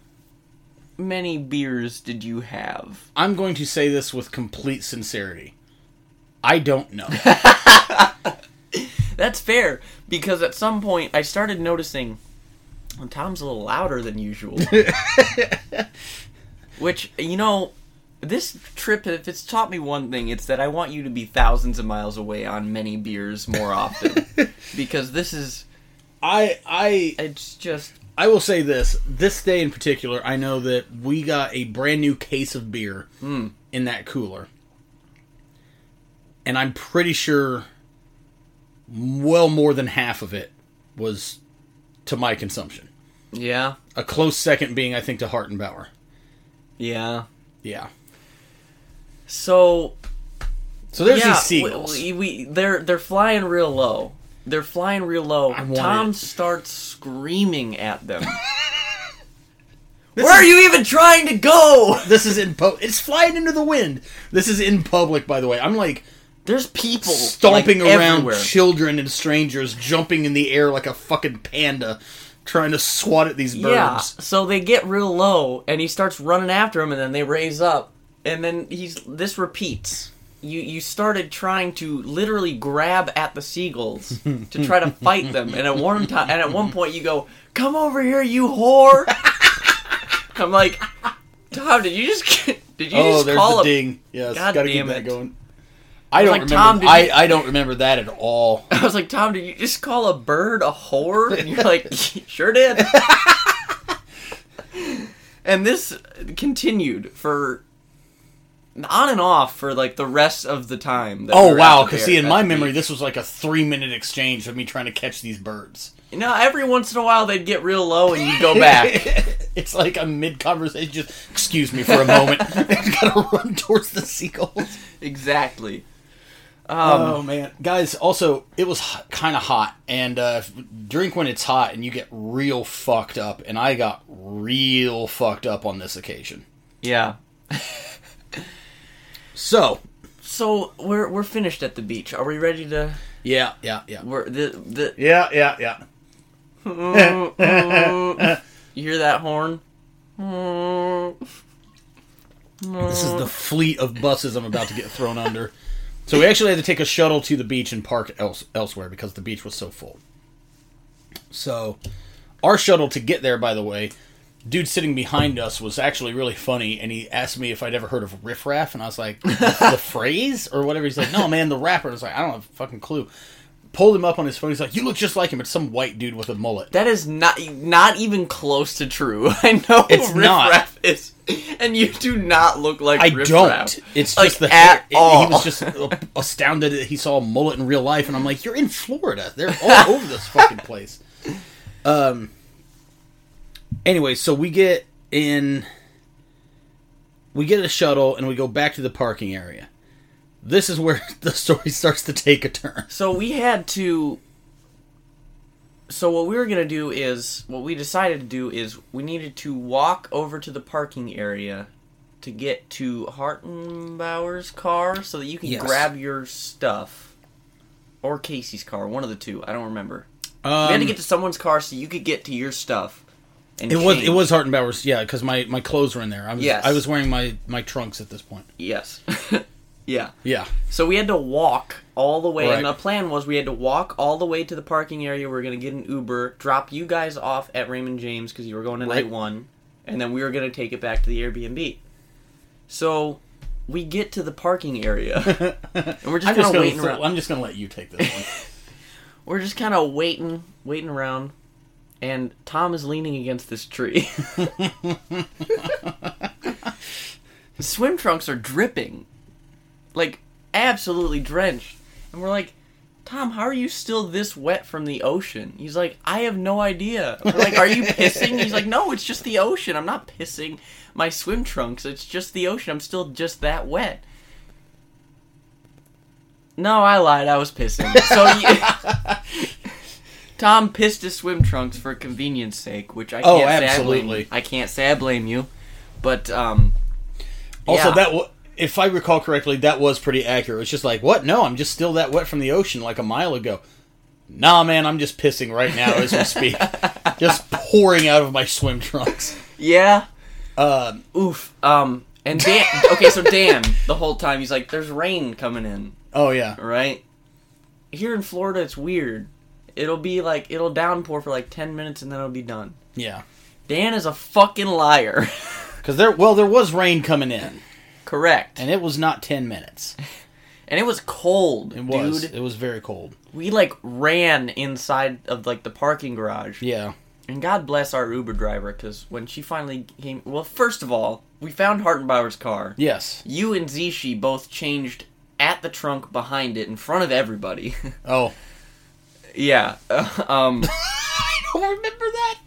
B: many beers did you have?
A: I'm going to say this with complete sincerity. I don't know.
B: That's fair because at some point I started noticing well, Tom's a little louder than usual. Which you know, this trip if it's taught me one thing, it's that I want you to be thousands of miles away on many beers more often because this is
A: I I
B: it's just
A: I will say this. This day in particular, I know that we got a brand new case of beer hmm. in that cooler. And I'm pretty sure well more than half of it was to my consumption.
B: yeah,
A: A close second being, I think, to Hartenbauer.
B: yeah.
A: Yeah.
B: So
A: So there's
B: yeah,
A: these seagulls.
B: We, we they're they're flying real low. They're flying real low. Tom
A: it.
B: starts screaming at them. Where are you even trying to go?
A: this is in pu- It's flying into the wind. This is in public, by the way. I'm like
B: There's people
A: stomping
B: like,
A: around
B: everywhere.
A: children and strangers, jumping in the air like a fucking panda, trying to swat at these birds.
B: Yeah. So they get real low, and he starts running after him, and then they raise up, and then he's this repeats. You you started trying to literally grab at the seagulls to try to fight them, and at one time, and at one point you go, "Come over here, you whore!" I'm like, Tom, did you just did you
A: oh,
B: just
A: there's
B: call
A: the
B: a
A: ding. Yes,
B: God
A: gotta keep
B: damn
A: that going. I don't
B: like,
A: remember.
B: Tom,
A: I,
B: you-
A: I don't remember that at all.
B: I was like, Tom, did you just call a bird a whore? And you're like, sure did. and this continued for on and off for like the rest of the time. that oh, we
A: Oh
B: were
A: wow! Because see, in my memory,
B: beach.
A: this was like a three-minute exchange of me trying to catch these birds.
B: you know, every once in a while they'd get real low and you'd go back.
A: it's like a mid-conversation. Just excuse me for a moment. I gotta run towards the seagulls.
B: exactly. Um,
A: oh man, guys! Also, it was kind of hot, and uh, drink when it's hot, and you get real fucked up. And I got real fucked up on this occasion.
B: yeah.
A: So,
B: So we're we're finished at the beach. Are we ready to?
A: yeah, yeah, yeah,
B: We're the the.
A: yeah, yeah, yeah.
B: You hear that horn?
A: This is the fleet of buses I'm about to get thrown under. So we actually had to take a shuttle to the beach and park else, elsewhere because the beach was so full. So our shuttle to get there, by the way, dude sitting behind us was actually really funny, and he asked me if I'd ever heard of riffraff, and I was like, the phrase or whatever. He's like, no, man, the rapper. I was like, I don't have a fucking clue. Pulled him up on his phone. He's like, you look just like him. It's some white dude with a mullet.
B: That is not not even close to true. I know
A: It's
B: Riff
A: not.
B: Raff is, and you do not look like
A: I
B: Riff
A: don't.
B: Raff.
A: It's
B: Like,
A: just the
B: at
A: hair. It-
B: all.
A: He was just astounded that he saw a mullet in real life, and I'm like, "You're in Florida. They're all over this fucking place." Um. Anyway, so we get in. We get a shuttle, and we go back to the parking area. This is where the story starts to take a turn.
B: So we had to. So what we were gonna do is what we decided to do is we needed to walk over to the parking area to get to Hartenbauer's car so that you can
A: Yes.
B: grab your stuff, or Casey's car, one of the two. I don't remember.
A: Um,
B: we had to get to someone's car so you could get to your stuff. And
A: it was it was Hartenbauer's, yeah, because my, my clothes were in there. I was
B: Yes.
A: I was wearing my, my trunks at this point.
B: yes, yeah.
A: Yeah,
B: So we had to walk all the way,
A: Right.
B: and the plan was we had to walk all the way to the parking area. We are going to get an Uber, drop you guys off at Raymond James because you were going to
A: Right.
B: night one, and then we were going to take it back to the Airbnb. So we get to the parking area, and we're just kind of waiting around.
A: I'm just gonna let you take this one.
B: We're just kind of waiting, waiting around, and Tom is leaning against this tree. swim trunks are dripping, like absolutely drenched, and we're like, Tom, how are you still this wet from the ocean? He's like, I have no idea. We're like, are you pissing? He's like, no, it's just the ocean. I'm not pissing my swim trunks. It's just the ocean. I'm still just that wet. No, I lied. I was pissing. So you, Tom pissed his swim trunks for convenience sake, which I can't
A: Oh,
B: say I blame.
A: absolutely.
B: I can't say I blame you, but um,
A: Also,
B: yeah.
A: that w- if I recall correctly, that was pretty accurate. It's just like, what? No, I'm just still that wet from the ocean like a mile ago. Nah, man, I'm just pissing right now as we speak. just pouring out of my swim trunks.
B: Yeah.
A: Uh,
B: Oof. Um. And Dan. okay, so Dan, the whole time he's like, "There's rain coming in."
A: oh, yeah.
B: right? Here in Florida, it's weird. It'll be like it'll downpour for like ten minutes and then it'll be done.
A: Yeah.
B: Dan is a fucking liar.
A: Because there, well, there was rain coming in,
B: Correct.
A: and it was not 10 minutes.
B: And it was cold,
A: It was.
B: dude.
A: It was very cold.
B: We like ran inside of like the parking garage.
A: Yeah.
B: And God bless our Uber driver because when she finally came, well, first of all, we found Hartenbauer's car.
A: Yes.
B: You and Zishi both changed at the trunk behind it in front of everybody.
A: Oh.
B: yeah. um,
A: I don't remember that.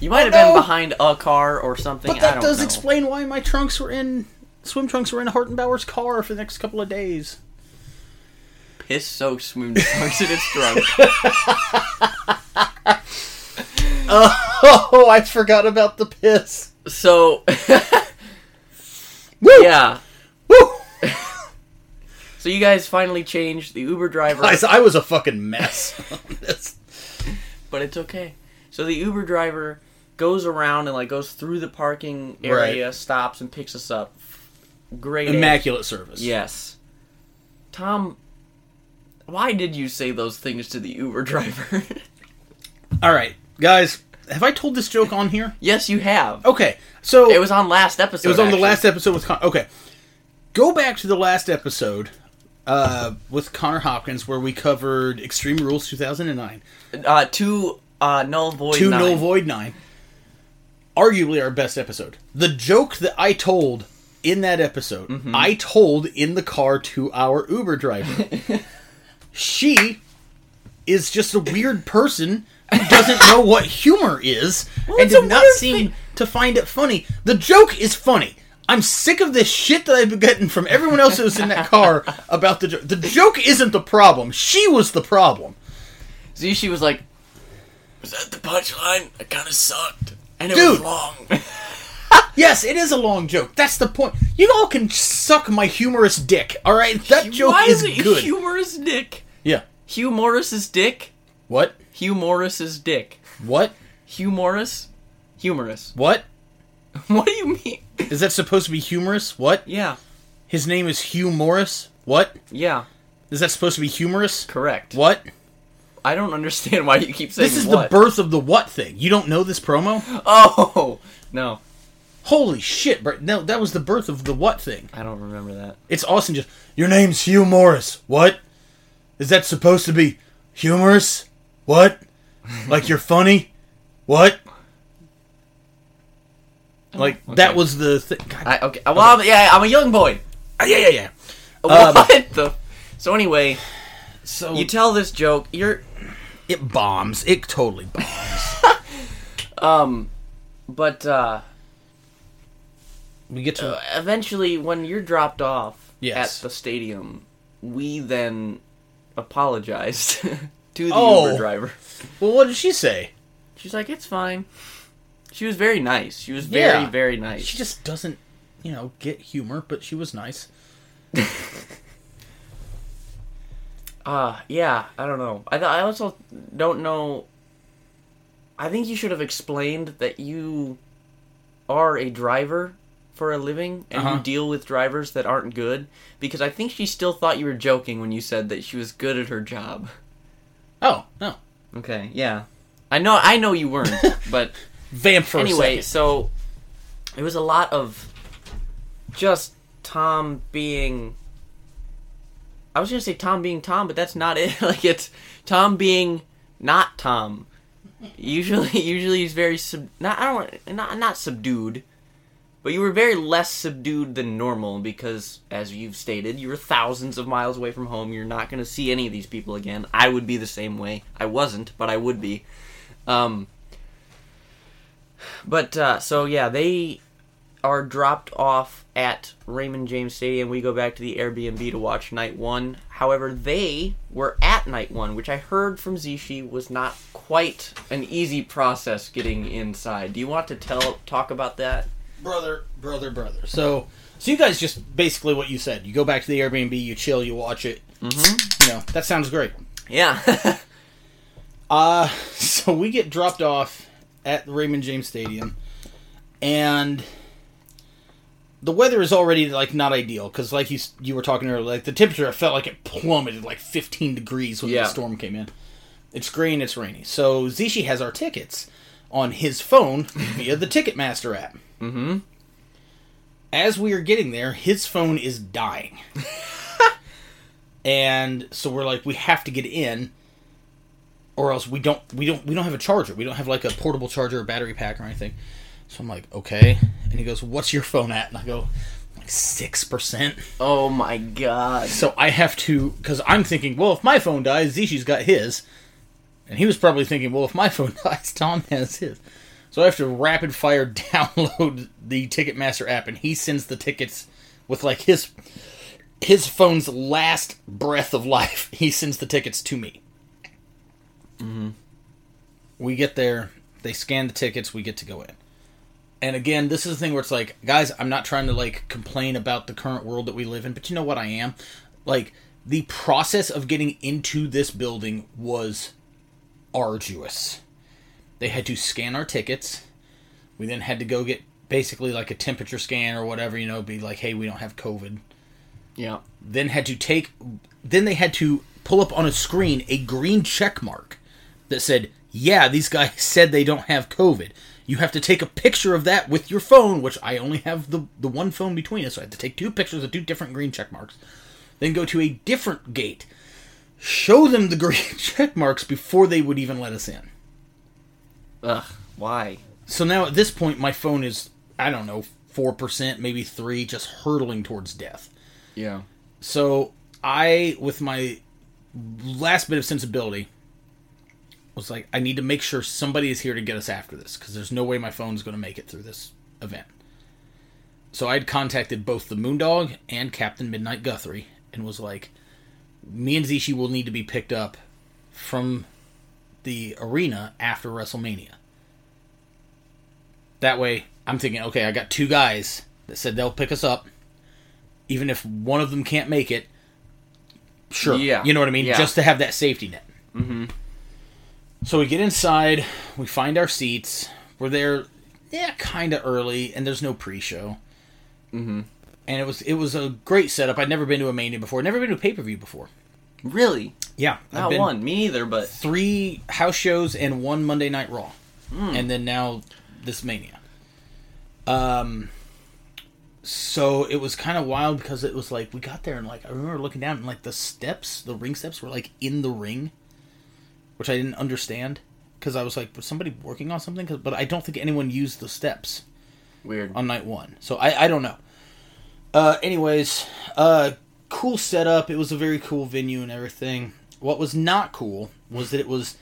B: you might have
A: Oh, no.
B: been behind a car or something.
A: But
B: I
A: that
B: don't know.
A: That does
B: know.
A: explain why my trunks were in swim trunks were in Hartenbauer's car for the next couple of days.
B: piss soaked swim trunks in his trunk.
A: Oh, I forgot about the piss.
B: So,
A: Woo!
B: yeah.
A: Woo!
B: So you guys finally changed the Uber driver,
A: Guys, I was a fucking mess on this.
B: but it's okay. So the Uber driver goes around and like goes through the parking area, stops and picks us up. Great.
A: Immaculate service.
B: Yes. Tom, why did you say those things to the Uber driver?
A: All right, guys, have I told this joke on here?
B: yes, you have.
A: Okay, so
B: It was on last episode.
A: It was on
B: actually.
A: the last episode with Con- okay. Go back to the last episode uh, with Connor Hopkins where we covered Extreme Rules 2009,
B: uh, two uh, null void.
A: two
B: nine.
A: null void nine. Arguably our best episode. The joke that I told in that episode,
B: Mm-hmm.
A: I told in the car to our Uber driver. she is just a weird person who doesn't know what humor is and
B: it's
A: did not seem
B: thing.
A: to find it funny. The joke is funny. I'm sick of this shit that I've been getting from everyone else who's in that car about the joke. The joke isn't the problem. She was the problem.
B: Zishi was like, "Was that the punchline? It kind of sucked, and it was
A: Dude.
B: long."
A: Yes, it is a long joke. That's the point. You all can suck my humorous dick. All right, that joke is good.
B: Why
A: is
B: is it
A: good.
B: humorous dick?
A: yeah.
B: Hugh Morris's dick.
A: What?
B: Hugh Morris's dick.
A: What?
B: Hugh Morris. Humorous.
A: What?
B: What do you mean?
A: Is that supposed to be humorous? What?
B: Yeah.
A: His name is Hugh Morris. What?
B: Yeah.
A: Is that supposed to be humorous?
B: Correct.
A: What?
B: I don't understand why you keep saying
A: This is
B: what.
A: the birth of the what thing. You don't know this promo?
B: Oh no,
A: Holy shit, bro. No, that was the birth of the what thing.
B: I don't remember that.
A: It's awesome just Your name's Hugh Morris. What? Is that supposed to be humorous? What? Like you're funny? What? Like that was the thing.
B: I okay. Well, I'm- yeah, I'm a young boy.
A: ah, yeah, yeah, yeah. Um,
B: What the? So anyway,
A: So
B: you tell this joke. You're
A: it bombs. It totally bombs.
B: um, but uh,
A: we get to
B: eventually when you're dropped off
A: Yes.
B: at the stadium, we then apologized to the
A: Oh.
B: Uber driver.
A: well. What did she say?
B: She's like, "It's fine." She was very nice. She was very,
A: Yeah.
B: very nice.
A: She just doesn't, you know, get humor, but she was nice.
B: Uh, yeah, I don't know. I, th- I also don't know. I think you should have explained that you are a driver for a living and
A: Uh-huh.
B: you deal with drivers that aren't good because I think she still thought you were joking when you said that she was good at her job.
A: Oh no,
B: Okay, yeah. I know I know you weren't, but
A: vamp for
B: anyway, so it was a lot of just Tom being. I was gonna say Tom being Tom, but that's not it. like it's Tom being not Tom. Usually, usually he's very sub. Not I don't want- not not subdued, but you were very less subdued than normal because, as you've stated, you were thousands of miles away from home. You're not gonna see any of these people again. I would be the same way. I wasn't, but I would be. Um, but uh, so yeah, they are dropped off at Raymond James Stadium. We go back to the Airbnb to watch night one. However, they were at night one, which I heard from Zishi was not quite an easy process getting inside. Do you want to tell talk about that?
A: Brother, brother, brother. So, so you guys just basically what you said. You go back to the Airbnb, you chill, you watch it.
B: Mm-hmm.
A: You know that sounds great.
B: Yeah.
A: Uh, so we get dropped off at the Raymond James Stadium, and the weather is already like not ideal because, like you you were talking earlier, like the temperature felt like it plummeted like 15 degrees when
B: Yeah.
A: the storm came in. It's gray and it's rainy. So Zishi has our tickets on his phone via the Ticketmaster app.
B: mm-hmm.
A: As we are getting there, his phone is dying. and so we're like, we have to get in, or else we don't we don't we don't have a charger. We don't have like a portable charger or battery pack or anything. So I'm like, okay. And he goes, What's your phone at? And I go, like six percent.
B: Oh my god.
A: So I have to because I'm thinking, well, if my phone dies, Zishi's got his. And he was probably thinking, well, if my phone dies, Tom has his. So I have to rapid fire download the Ticketmaster app, and he sends the tickets with like his his phone's last breath of life. He sends the tickets to me.
B: Mm-hmm.
A: We get there, they scan the tickets, we get to go in. And again, this is the thing where it's like, guys, I'm not trying to like complain about the current world that we live in, but you know what I am? Like the process of getting into this building was arduous. They had to scan our tickets. We then had to go get basically like a temperature scan or whatever, you know, be like, hey, we don't have COVID.
B: Yeah.
A: Then had to take, then they had to pull up on a screen a green check mark that said, yeah, these guys said they don't have COVID. You have to take a picture of that with your phone, which I only have the, the one phone between us, so I had to take two pictures of two different green check marks. Then go to a different gate, show them the green check marks before they would even let us in.
B: Ugh. Why?
A: So now at this point, my phone is, I don't know, 4%, maybe 3 just hurtling towards death.
B: Yeah.
A: So I, with my last bit of sensibility, was like, I need to make sure somebody is here to get us after this because there's no way my phone's going to make it through this event. So I had contacted both the Moondog and Captain Midnight Guthrie and was like, me and Zishi will need to be picked up from the arena after WrestleMania. That way, I'm thinking, okay, I got two guys that said they'll pick us up even if one of them can't make it, sure.
B: Yeah.
A: You know what I mean?
B: Yeah.
A: Just to have that safety net.
B: Mm-hmm.
A: So we get inside, we find our seats. We're there, yeah, kind of early, and there's no pre-show.
B: Mm-hmm.
A: And it was it was a great setup. I'd never been to a Mania before. Never been to a pay per view before.
B: Really?
A: Yeah, I've
B: Not
A: been
B: one. Me either. But
A: Three house shows and one Monday Night Raw,
B: Hmm.
A: and then now this Mania. Um, so it was kind of wild because it was like we got there and like I remember looking down and like the steps, the ring steps were like in the ring, which I didn't understand because I was like, was somebody working on something? But I don't think anyone used the steps
B: weird.
A: on night one. So I, I don't know. Uh, anyways, uh, cool setup. It was a very cool venue and everything. What was not cool was that it was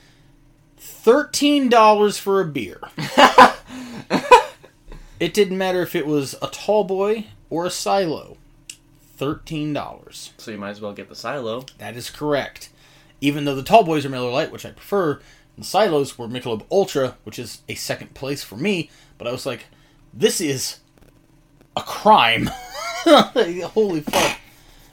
A: thirteen dollars for a beer. it didn't matter if it was a tall boy or a silo. Thirteen dollars.
B: so you might as well get the silo.
A: That is correct. Even though the tall boys are Miller Lite, which I prefer, and the silos were Michelob Ultra, which is a second place for me. But I was like, this is a crime. Holy fuck.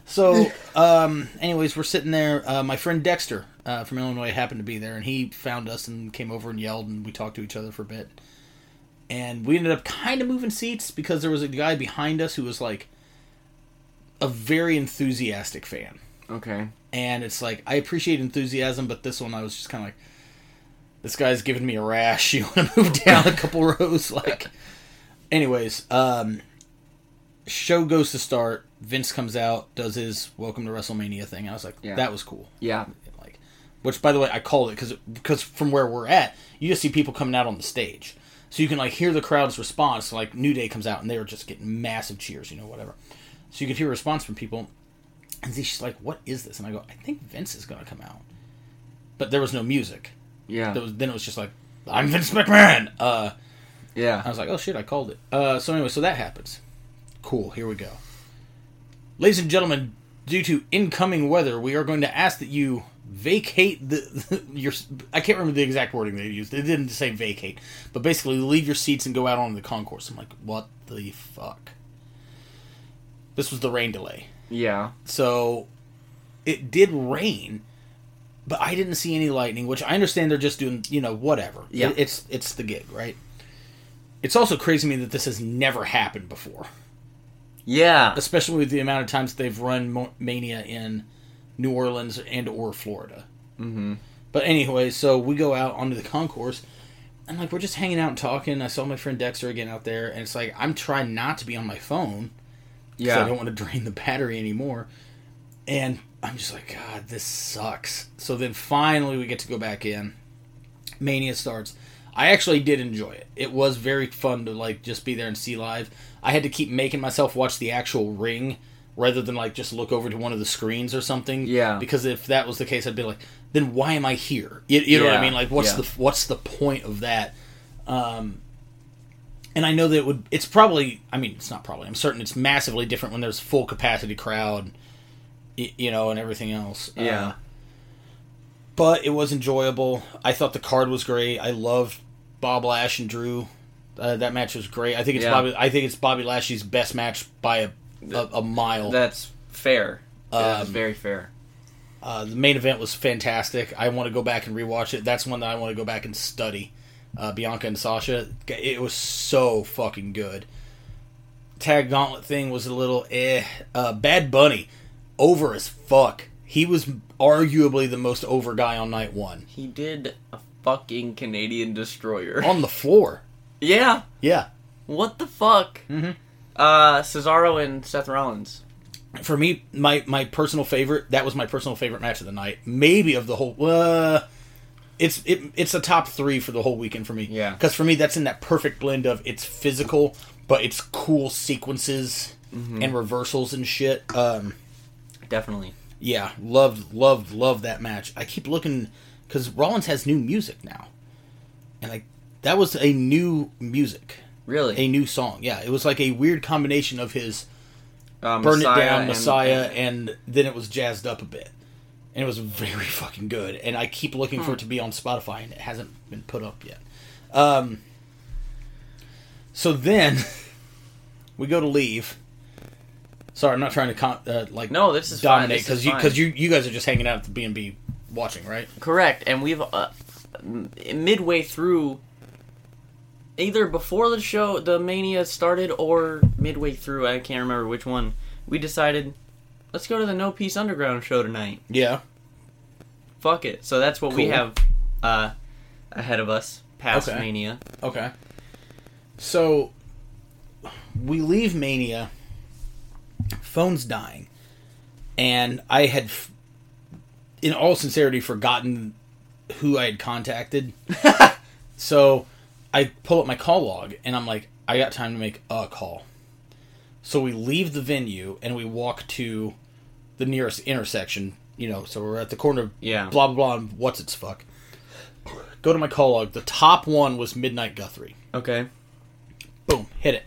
A: So, um, anyways, we're sitting there. Uh, my friend Dexter uh, from Illinois happened to be there, and he found us and came over and yelled, and we talked to each other for a bit. And we ended up kind of moving seats because there was a guy behind us who was like a very enthusiastic fan
B: Okay.
A: and it's like I appreciate enthusiasm, but this one I was just kind of like, this guy's giving me a rash. You want to move down a couple rows, like. Anyways, um, show goes to start. Vince comes out, does his "Welcome to WrestleMania" thing. I was like,
B: Yeah.
A: that was cool.
B: Yeah.
A: Like, which by the way, I called it because because from where we're at, you just see people coming out on the stage, so you can like hear the crowd's response. Like New Day comes out and they were just getting massive cheers, you know, whatever. So you could hear a response from people, and she's like, "What is this?" And I go, "I think Vince is gonna come out," but there was no music.
B: Yeah.
A: Was, then it was just like, "I'm Vince McMahon." Uh,
B: yeah.
A: I was like, "Oh shit, I called it." Uh, so anyway, so that happens. Cool. Here we go. Ladies and gentlemen, due to incoming weather, we are going to ask that you vacate the, your. I can't remember the exact wording they used. They didn't say vacate, but basically leave your seats and go out on the concourse. I'm like, what the fuck? This was the rain delay.
B: Yeah.
A: So it did rain, but I didn't see any lightning, which I understand they're just doing, you know, whatever.
B: Yeah.
A: It- it's it's the gig, right? It's also crazy to me that this has never happened before,
B: Yeah.
A: especially with the amount of times they've run Mania in New Orleans and or Florida.
B: Mm-hmm.
A: But anyway, so we go out onto the concourse, and like we're just hanging out and talking. I saw my friend Dexter again out there, and it's like I'm trying not to be on my phone Yeah, I don't want to drain the battery anymore. And I'm just like, God, this sucks. So then finally we get to go back in. Mania starts. I actually did enjoy it. It was very fun to like just be there and see live. I had to keep making myself watch the actual ring rather than like just look over to one of the screens or something.
B: Yeah.
A: Because if that was the case, I'd be like, then why am I here? You, you know what I mean? Like, what's
B: yeah.
A: the what's the point of that? Um, and I know that it would. It's probably. I mean, it's not probably. I'm certain it's massively different when there's full capacity crowd, you know, and everything else.
B: Yeah.
A: Uh, but it was enjoyable. I thought the card was great. I loved Bob Lash and Drew. Uh, that match was great. I think it's
B: Yeah.
A: Bobby. I think it's Bobby Lashley's best match by a a, a mile.
B: That's fair. That's
A: Um,
B: very fair.
A: Uh, the main event was fantastic. I want to go back and rewatch it. That's one that I want to go back and study. Uh, Bianca and Sasha. It was so fucking good. Tag Gauntlet thing was a little eh. Uh, Bad Bunny, over as fuck. He was arguably the most over guy on night one.
B: He did a fucking Canadian destroyer.
A: On the floor.
B: Yeah.
A: Yeah.
B: What the fuck?
A: Mm-hmm.
B: Uh, Cesaro and Seth Rollins.
A: For me, my, my personal favorite, that was my personal favorite match of the night. Maybe of the whole. Uh, it's it, it's a top three for the whole weekend for me.
B: Yeah.
A: Because for me, that's in that perfect blend of it's physical, but it's cool sequences and reversals and shit. Um,
B: Definitely.
A: yeah, loved, loved, loved that match. I keep looking because Rollins has new music now, and like that was a new music,
B: Really.
A: a new song. Yeah, it was like a weird combination of his
B: Uh,
A: Burn It Down,
B: and-
A: Messiah,
B: and-
A: and, then it was jazzed up a bit. And it was very fucking good. And I keep looking for it to be on Spotify, and it hasn't been put up yet. Um, so then we go to leave. Sorry, I'm not trying to con- uh, like
B: No, this is
A: dominate because you because you you guys are just hanging out at the B and B watching, right?
B: Correct, and we've uh, m- midway through, either before the show, the mania started, or midway through. I can't remember which one. We decided, let's go to the No Peace Underground show tonight.
A: Yeah.
B: Fuck it. So that's what we have uh, ahead of us past
A: Okay.
B: mania.
A: Okay. So we leave Mania. Phone's dying, and I had, f- in all sincerity, forgotten who I had contacted. so I pull up my call log, and I'm like, I got time to make a call. So we leave the venue and we walk to the nearest intersection. You know, so we're at the corner of
B: Yeah.
A: blah blah blah. and What's its fuck? Go to my call log. The top one was Midnight Guthrie.
B: Okay.
A: Boom, hit it.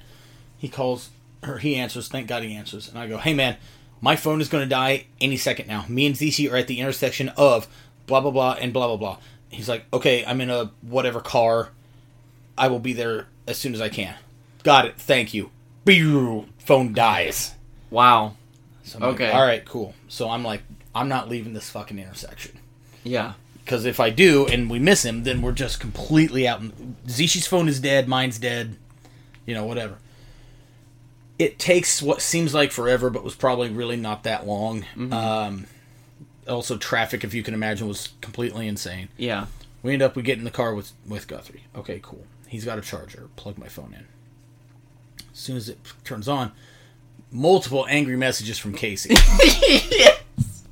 A: He calls, or he answers. Thank God he answers. And I go, hey man, my phone is going to die any second now. Me and Zishi are at the intersection of blah blah blah and blah blah blah. He's like, okay, I'm in a whatever car. I will be there as soon as I can. Got it. Thank you. Phone dies.
B: Wow.
A: So I'm like,
B: Okay.
A: All right, cool. So I'm like, I'm not leaving this fucking intersection.
B: Yeah.
A: Because if I do and we miss him, then we're just completely out. Zishi's phone is dead. Mine's dead. You know, whatever. It takes what seems like forever, but was probably really not that long. Um, also, traffic, if you can imagine, was completely insane.
B: Yeah.
A: We end up we get in the car with with Guthrie. Okay, cool. He's got a charger. Plug my phone in. As soon as it turns on, multiple angry messages from Casey.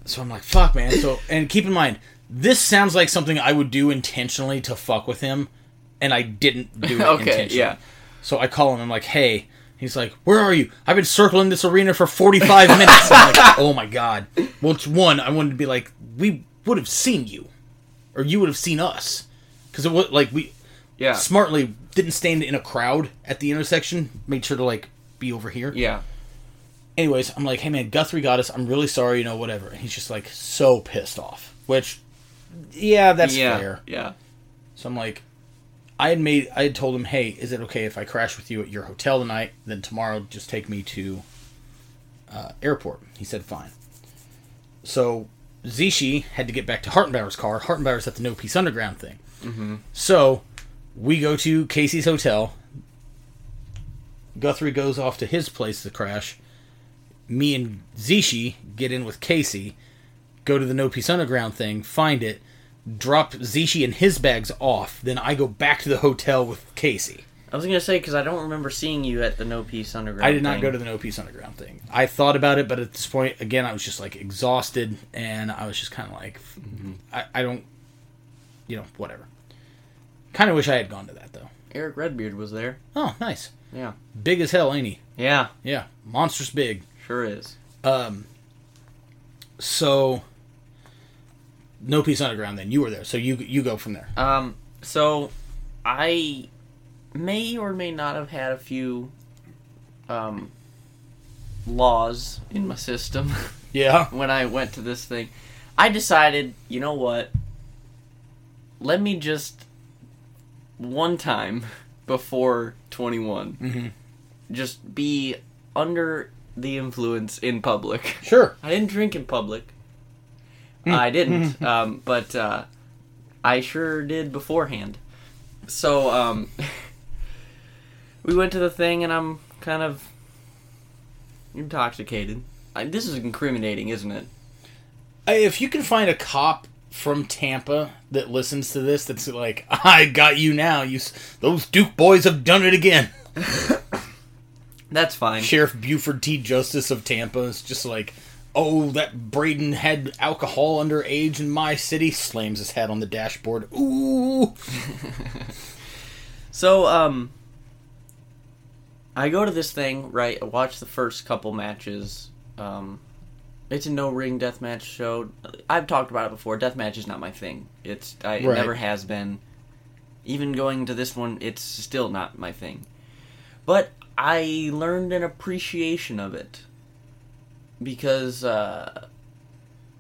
A: So I'm like, fuck, man. So, and keep in mind, this sounds like something I would do intentionally to fuck with him, and I didn't do it
B: Okay,
A: intentionally.
B: yeah.
A: So I call him. I'm like, hey. He's like, where are you? I've been circling this arena for 45 minutes. I'm like, oh my god. Well, it's one. I wanted to be like, we would have seen you, or you would have seen us, because it was like we
B: Yeah.
A: smartly didn't stand in a crowd at the intersection. Made sure to like be over here.
B: Yeah.
A: anyways, I'm like, hey man, Guthrie got us. I'm really sorry, you know, whatever. And he's just like so pissed off. Which, yeah, that's
B: yeah,
A: fair.
B: yeah.
A: So I'm like, I had made, I had told him, hey, is it okay if I crash with you at your hotel tonight? Then tomorrow, just take me to uh, airport. He said fine. So Zishi had to get back to Hartenbauer's car. Hartenbauer's at the No Peace Underground thing. Mm-hmm. So we go to Casey's hotel. Guthrie goes off to his place to crash. Me and Zishi get in with Casey, go to the No Peace Underground thing, find it, drop Zishi and his bags off. Then I go back to the hotel with Casey.
B: I was gonna say because I don't remember seeing you at the No Peace Underground.
A: I did not
B: thing.
A: go to the No Peace Underground thing. I thought about it, but at this point, again, I was just like exhausted, and I was just kind of like, mm-hmm. I, I don't, you know, whatever. Kind of wish I had gone to that though.
B: Eric Redbeard was there.
A: Oh, nice,
B: Yeah.
A: big as hell, ain't he?
B: Yeah,
A: Yeah, monstrous big.
B: sure is.
A: Um, so No Peace Underground. Then you were there, so you you go from there.
B: Um, so I may or may not have had a few um laws in my system
A: Yeah,
B: when I went to this thing. I decided, you know what? Let me just one time before 21
A: Mhm.
B: just be under the influence in public.
A: sure.
B: I didn't drink in public. I didn't, um, but uh, I sure did beforehand. So um, we went to the thing, and I'm kind of intoxicated. I, this is incriminating, isn't it?
A: If you can find a cop from Tampa that listens to this, that's like, I got you now. You, those Duke boys have done it again.
B: That's fine.
A: Sheriff Buford T. Justice of Tampa is just like, oh, that Braden had alcohol underage in my city. Slams his head on the dashboard. Ooh.
B: So, um, I go to this thing, right? I watch the first couple matches. Um, it's a no ring deathmatch show. I've talked about it before. Deathmatch is not my thing. It's I, it
A: Right.
B: never has been. Even going to this one, it's still not my thing. But I learned an appreciation of it because uh,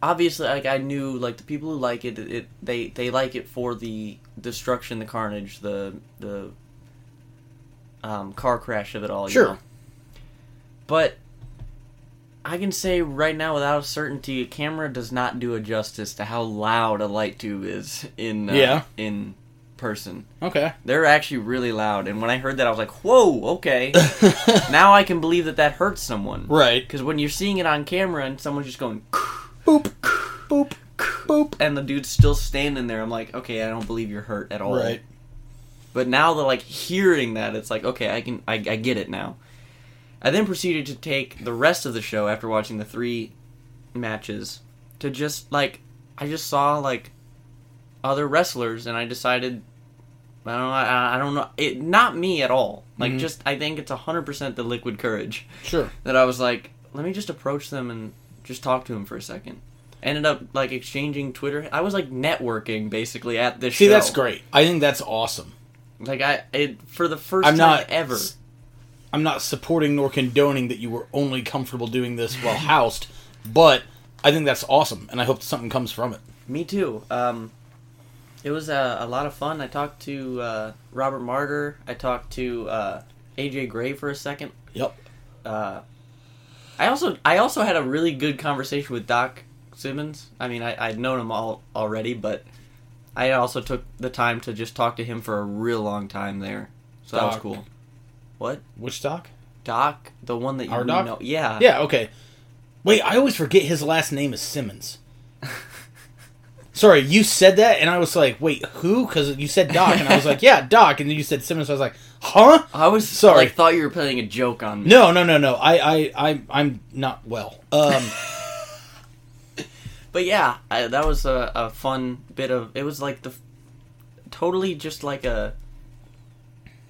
B: obviously, like I knew, like the people who like it, it they they like it for the destruction, the carnage, the the um, car crash of it all. you
A: Sure.
B: know? But I can say right now, without a certainty, a camera does not do a justice to how loud a light tube is in uh,
A: Yeah.
B: in person.
A: Okay.
B: They're actually really loud, and when I heard that, I was like, "Whoa, okay." now I can believe that that hurts someone.
A: Right.
B: Because when you're seeing it on camera and someone's just going,
A: Boop. Boop. Boop.
B: and the dude's still standing there, I'm like, okay, I don't believe you're hurt at all.
A: Right.
B: But now that like hearing that, it's like, okay, I can, I, I get it now. I then proceeded to take the rest of the show after watching the three matches to just like, I just saw like other wrestlers, and I decided, I don't know, I, I don't know, it not me at all. Like,
A: Mhm.
B: just I think it's hundred percent the liquid courage.
A: Sure.
B: that I was like, let me just approach them and just talk to him for a second. Ended up like exchanging Twitter. I was like networking basically at this
A: See,
B: show.
A: that's great. I think that's awesome.
B: Like I, it for the 1st
A: I'm
B: time
A: not
B: ever.
A: I'm not supporting nor condoning that you were only comfortable doing this while housed, but I think that's awesome, and I hope something comes from it.
B: Me too. Um, it was a, a lot of fun. I talked to uh, Robert Martyr. I talked to uh, AJ Gray for a second.
A: Yep.
B: Uh, I also I also had a really good conversation with Doc Simmons. I mean, I, I'd known him all already, but I also took the time to just talk to him for a real long time there. So that was cool. What
A: Which doc?
B: Doc? The one that you
A: Our Doc?
B: know? Yeah.
A: Yeah. Okay. Wait, I always forget his last name is Simmons. Sorry, you said that, and I was like, "Wait, who?" Because you said Doc, and I was like, "Yeah, Doc," and then you said Simmons. So I was like, "Huh?"
B: I was
A: Sorry.
B: like thought you were playing a joke on me.
A: No, no, no, no. I, I, I, I'm not well. Um,
B: But yeah, I, that was a, a fun bit of. It was like the, totally just like a.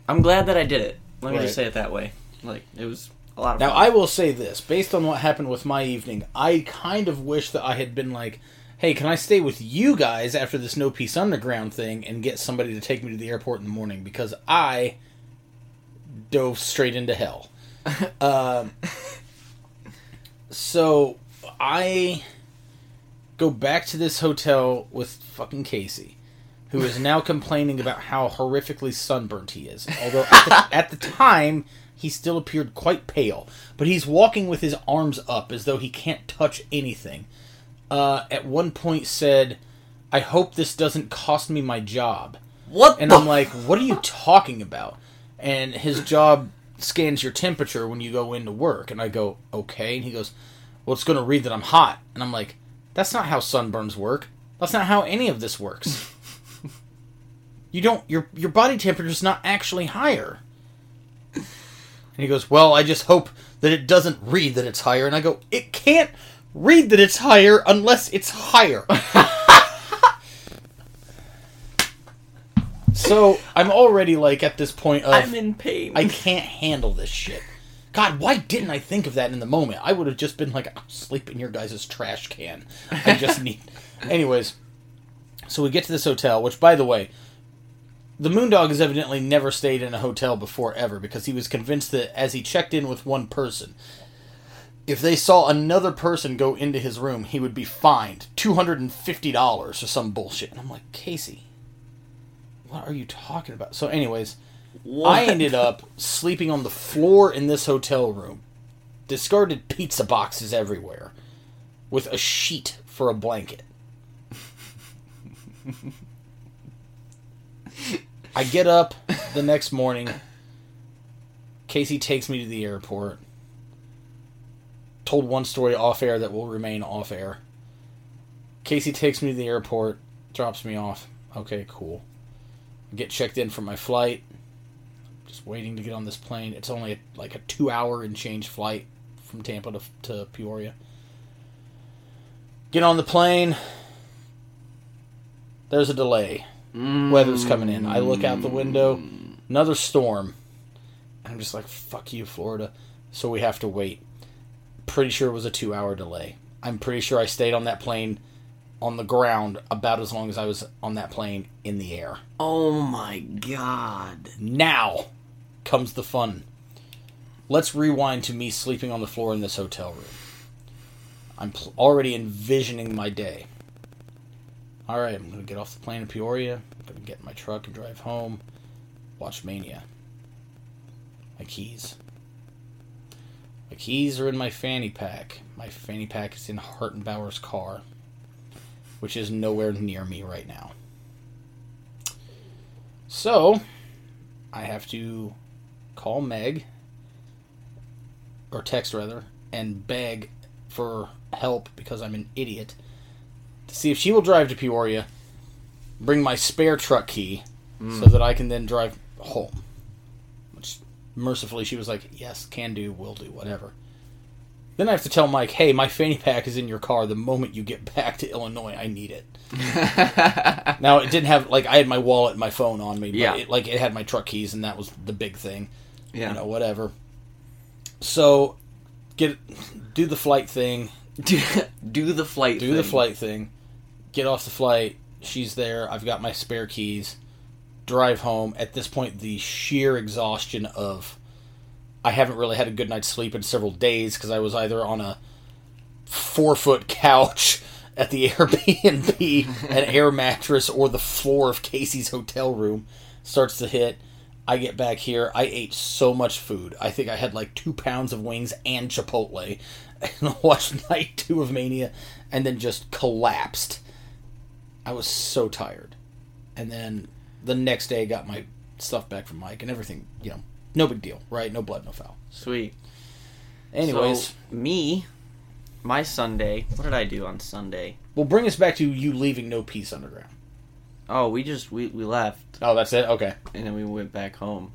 B: I'm glad that I did it. Let me
A: Right.
B: just say it that way. Like it was a lot of
A: Now,
B: fun.
A: I will say this based on what happened with my evening, I kind of wish that I had been like, hey, can I stay with you guys after this No Peace Underground thing and get somebody to take me to the airport in the morning? Because I dove straight into hell. um, So I go back to this hotel with fucking Casey, who is now complaining about how horrifically sunburnt he is. Although at the, at the time he still appeared quite pale, but he's walking with his arms up as though he can't touch anything. Uh, at one point said, "I hope this doesn't cost me my job."
B: What?
A: And
B: the
A: I'm like, "What are you talking about?" And his job scans your temperature when you go into work, and I go, "Okay." And he goes, "Well, it's going to read that I'm hot." And I'm like, "That's not how sunburns work. That's not how any of this works. you don't your your body temperature is not actually higher." And he goes, "Well, I just hope that it doesn't read that it's higher." And I go, "It can't read that it's higher unless it's higher." so I'm already like at this point of
B: I'm in pain.
A: I can't handle this shit. God, why didn't I think of that in the moment? I would have just been like, I'm sleep in your guys' trash can. I just need. Anyways, so we get to this hotel, which, by the way, the Moondog has evidently never stayed in a hotel before ever because he was convinced that as he checked in with one person, if they saw another person go into his room, he would be fined $250 or some bullshit. And I'm like, Casey, what are you talking about? So, anyways.
B: What?
A: I ended up sleeping on the floor in this hotel room, discarded pizza boxes everywhere, with a sheet for a blanket. I get up the next morning. Casey takes me to the airport. Told one story off air that will remain off air. Casey takes me to the airport, drops me off. Okay, cool. I get checked in for my flight just waiting to get on this plane. It's only like a two hour and change flight from Tampa to, to Peoria. Get on the plane. There's a delay. Weather's coming in. I look out the window. Mm. Another storm. I'm just like, fuck you, Florida. So we have to wait. Pretty sure it was a two hour delay. I'm pretty sure I stayed on that plane on the ground about as long as I was on that plane in the air.
B: Oh my god.
A: Now comes the fun. Let's rewind to me sleeping on the floor in this hotel room. I'm pl- already envisioning my day. All right, I'm going to get off the plane in Peoria. I'm going to get in my truck and drive home. Watch Mania. My keys. My keys are in my fanny pack. My fanny pack is in Hartenbauer's car, which is nowhere near me right now. So, I have to call Meg, or text rather, and beg for help because I'm an idiot see if she will drive to Peoria, bring my spare truck key so hmm. that I can then drive home. Which, mercifully, she was like, Yes, can do, will do, whatever. Then I have to tell Mike, Hey, my fanny pack is in your car the moment you get back to Illinois. I need it. Now it didn't have like I had my wallet, and my phone on me, but
B: Yeah.
A: it, like it had my truck keys, and that was the big thing.
B: Yeah.
A: You know, whatever. So, get do the flight thing,
B: do, do the flight.
A: do the flight thing, get off the flight. She's there. I've got my spare keys. Drive home. At this point, the sheer exhaustion of I haven't really had a good night's sleep in several days because I was either on a four foot couch at the Airbnb, an air mattress, or the floor of Casey's hotel room starts to hit. I get back here. I ate so much food. I think I had like two pounds of wings and Chipotle, and watched night two of Mania, and then just collapsed. I was so tired, and then the next day I got my stuff back from Mike and everything. You know, no big deal, right? No blood, no foul.
B: Sweet.
A: Anyways,
B: So, me, my Sunday. What did I do on Sunday?
A: we'll bring us back to you leaving No Peace Underground.
B: Oh, we just we, we left
A: Oh, that's it. Okay.
B: and then we went back home.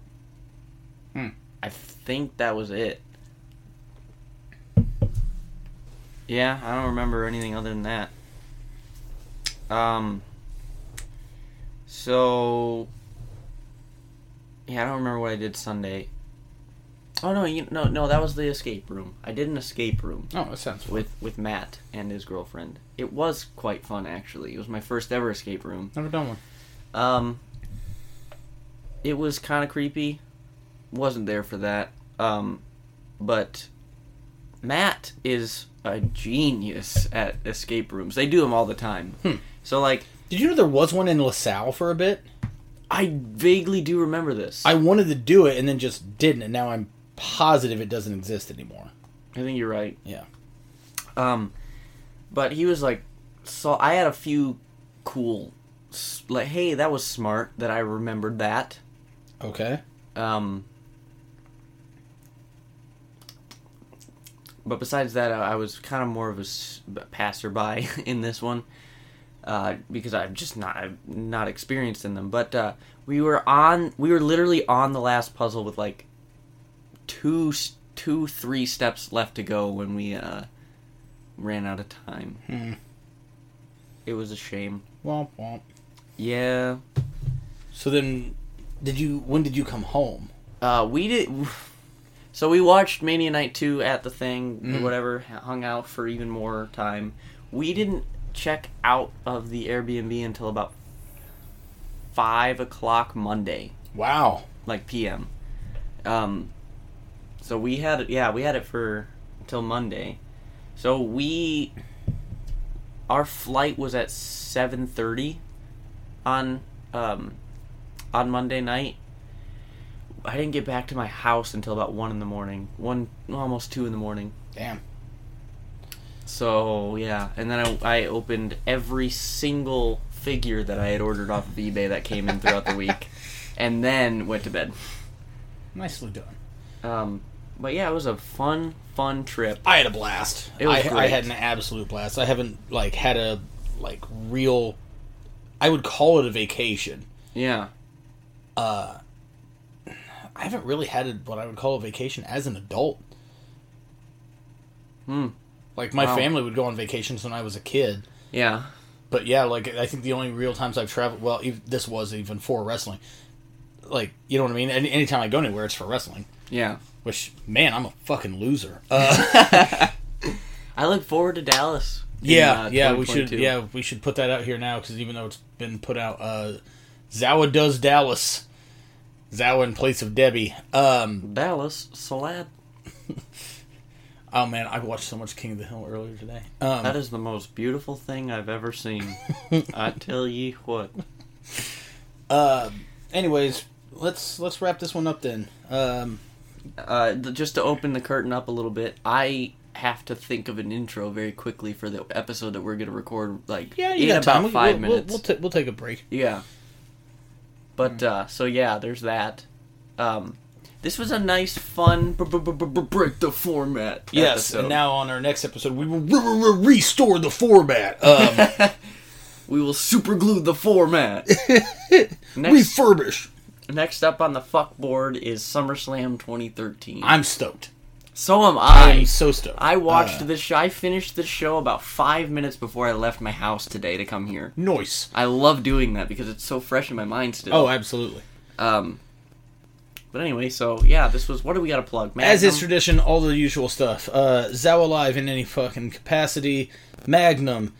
A: Hmm.
B: I think that was it. Yeah, I don't remember anything other than that. Um. So. Yeah, I don't remember what I did Sunday. Oh no, you, no, no, that was the escape room. I did an escape room
A: Oh, that sounds fun.
B: with with Matt and his girlfriend. It was quite fun actually. It was my first ever escape room.
A: Never done one.
B: Um, it was kind of creepy. Wasn't there for that. Um, but Matt is a genius at escape rooms. They do them all the time.
A: Hmm.
B: So like,
A: Did you know there was one in LaSalle for a bit?
B: I vaguely do remember this.
A: I wanted to do it and then just didn't, and now I'm positive it doesn't exist anymore.
B: I think you're right.
A: Yeah.
B: Um, but he was like, so I had a few cool, like, hey, that was smart that I remembered that.
A: Okay.
B: Um, but besides that, I I was kind of more of a passerby in this one uh, because I'm just not I'm not experienced in them. But uh, we were on, we were literally on the last puzzle with like two, two, three steps left to go when we uh, ran out of time.
A: Hmm.
B: It was a shame.
A: Womp womp.
B: Yeah,
A: So then, did you? When did you come home?
B: Uh, we did. So we watched Mania Night 2 at the thing, or whatever, hung out for even more time. We didn't check out of the Airbnb until about 5 o'clock Monday,
A: Wow.
B: like PM. Um, so we had it, yeah, we had it for until Monday. So we, our flight was at 7.30 on, um, on Monday night. I didn't get back to my house until about one in the morning. One, almost two in the morning.
A: Damn.
B: So yeah, and then I, I opened every single figure that I had ordered off of eBay that came in throughout the week, and then went to bed.
A: Nicely done.
B: Um, but yeah, it was a fun, fun trip.
A: I had a blast.
B: It was
A: I, I had an absolute blast. I haven't like had a like real. I would call it a vacation.
B: Yeah,
A: Uh, I haven't really had a, what I would call a vacation as an adult.
B: Hmm.
A: Like my
B: Wow.
A: family would go on vacations when I was a kid.
B: yeah,
A: But yeah, like I think the only real times I've traveled, well, this was even for wrestling. Like you know what I mean? Any, anytime I go anywhere, it's for wrestling.
B: yeah.
A: Which man, I'm a fucking loser. Uh,
B: I look forward to Dallas. in,
A: yeah,
B: uh,
A: yeah, we should yeah we should put that out here now because even though it's been put out, uh, Zawa does Dallas. Zawa in place of Debbie. Um,
B: Dallas Salad.
A: oh man, I watched so much King of the Hill earlier today. Um,
B: That is the most beautiful thing I've ever seen. I tell ye what.
A: uh, anyways, let's let's wrap this one up then. Um,
B: uh, th- just to open the curtain up a little bit, I have to think of an intro very quickly for the episode that we're going to record. Like
A: yeah, you
B: in
A: got
B: about.
A: We-
B: 5
A: we'll,
B: minutes.
A: We'll, we'll, ta- we'll take a break.
B: yeah. But uh, so yeah, there's that. Um, this was a nice, fun break the format.
A: Yes,
B: episode.
A: and now on our next episode, we will re- re- restore the format. Um,
B: we will super glue the format. next,
A: refurbish.
B: next up on the fuck board is SummerSlam 2013.
A: I'm stoked.
B: so am
A: I
B: I.
A: am so stoked.
B: I watched
A: Uh,
B: this show. I finished this show about five minutes before I left my house today to come here.
A: Noise.
B: I love doing that because it's so fresh in my mind still.
A: Oh, absolutely.
B: um. But anyway, so yeah, this was. What do we got to plug?
A: As is tradition, all the usual stuff. Uh, Zawa Live in any fucking capacity. Magnum.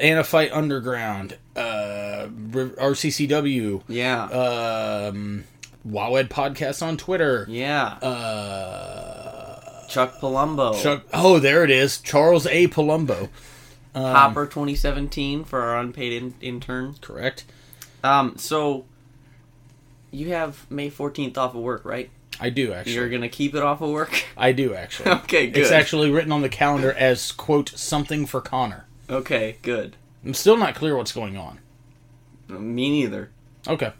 A: Anafight Underground. Uh, RCCW.
B: Yeah.
A: Um, Wowed Podcast on Twitter.
B: yeah.
A: Uh,
B: Chuck Palumbo.
A: Chuck, oh, there it is. Charles A. Palumbo. Um,
B: Hopper 2017 for our unpaid in- intern.
A: Correct.
B: Um. So. You have May 14th off of work, right?
A: I do actually.
B: You're gonna keep it off of work.
A: I do actually.
B: okay. Good.
A: It's actually written on the calendar as quote something for Connor.
B: okay. Good.
A: I'm still not clear what's going on.
B: Me neither.
A: Okay.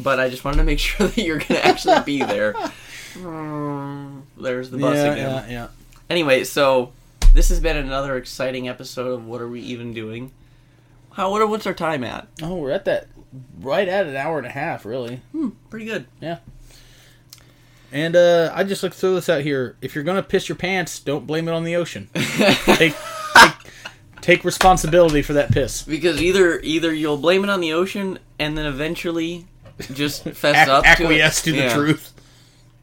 B: But I just wanted to make sure that you're gonna actually be there. There's the bus
A: yeah,
B: again.
A: yeah, yeah.
B: Anyway, so this has been another exciting episode of What Are We Even Doing? How what what's our time at?
A: Oh, we're at that right at an hour and a half, really.
B: Hmm, pretty good. Yeah.
A: And uh, I just like to throw this out here: if you're gonna piss your pants, don't blame it on the ocean. take, take, take responsibility for that piss.
B: because either either you'll blame it on the ocean and then eventually just fess
A: Ac-
B: up
A: acquiesce
B: to,
A: to, the
B: Yeah.
A: truth.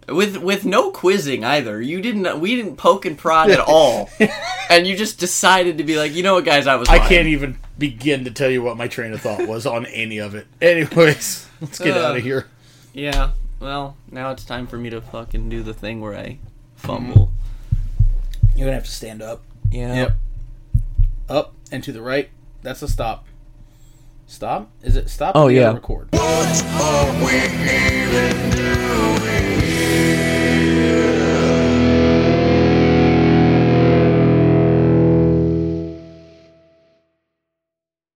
B: with with no quizzing either. You didn't we didn't poke and prod at all, and you just decided to be like, you know what, guys, I was.
A: I
B: lying."
A: can't even begin to tell you what my train of thought was on any of it. Anyways, let's get
B: Uh.
A: out of here.
B: Yeah. Well, now it's time for me to fucking do the thing where I fumble.
A: You're gonna have to stand up.
B: Yeah.
A: Yep. Up and to the right. That's a stop. Stop? Is it stop?
B: Oh,
A: You gotta
B: yeah.
A: Record.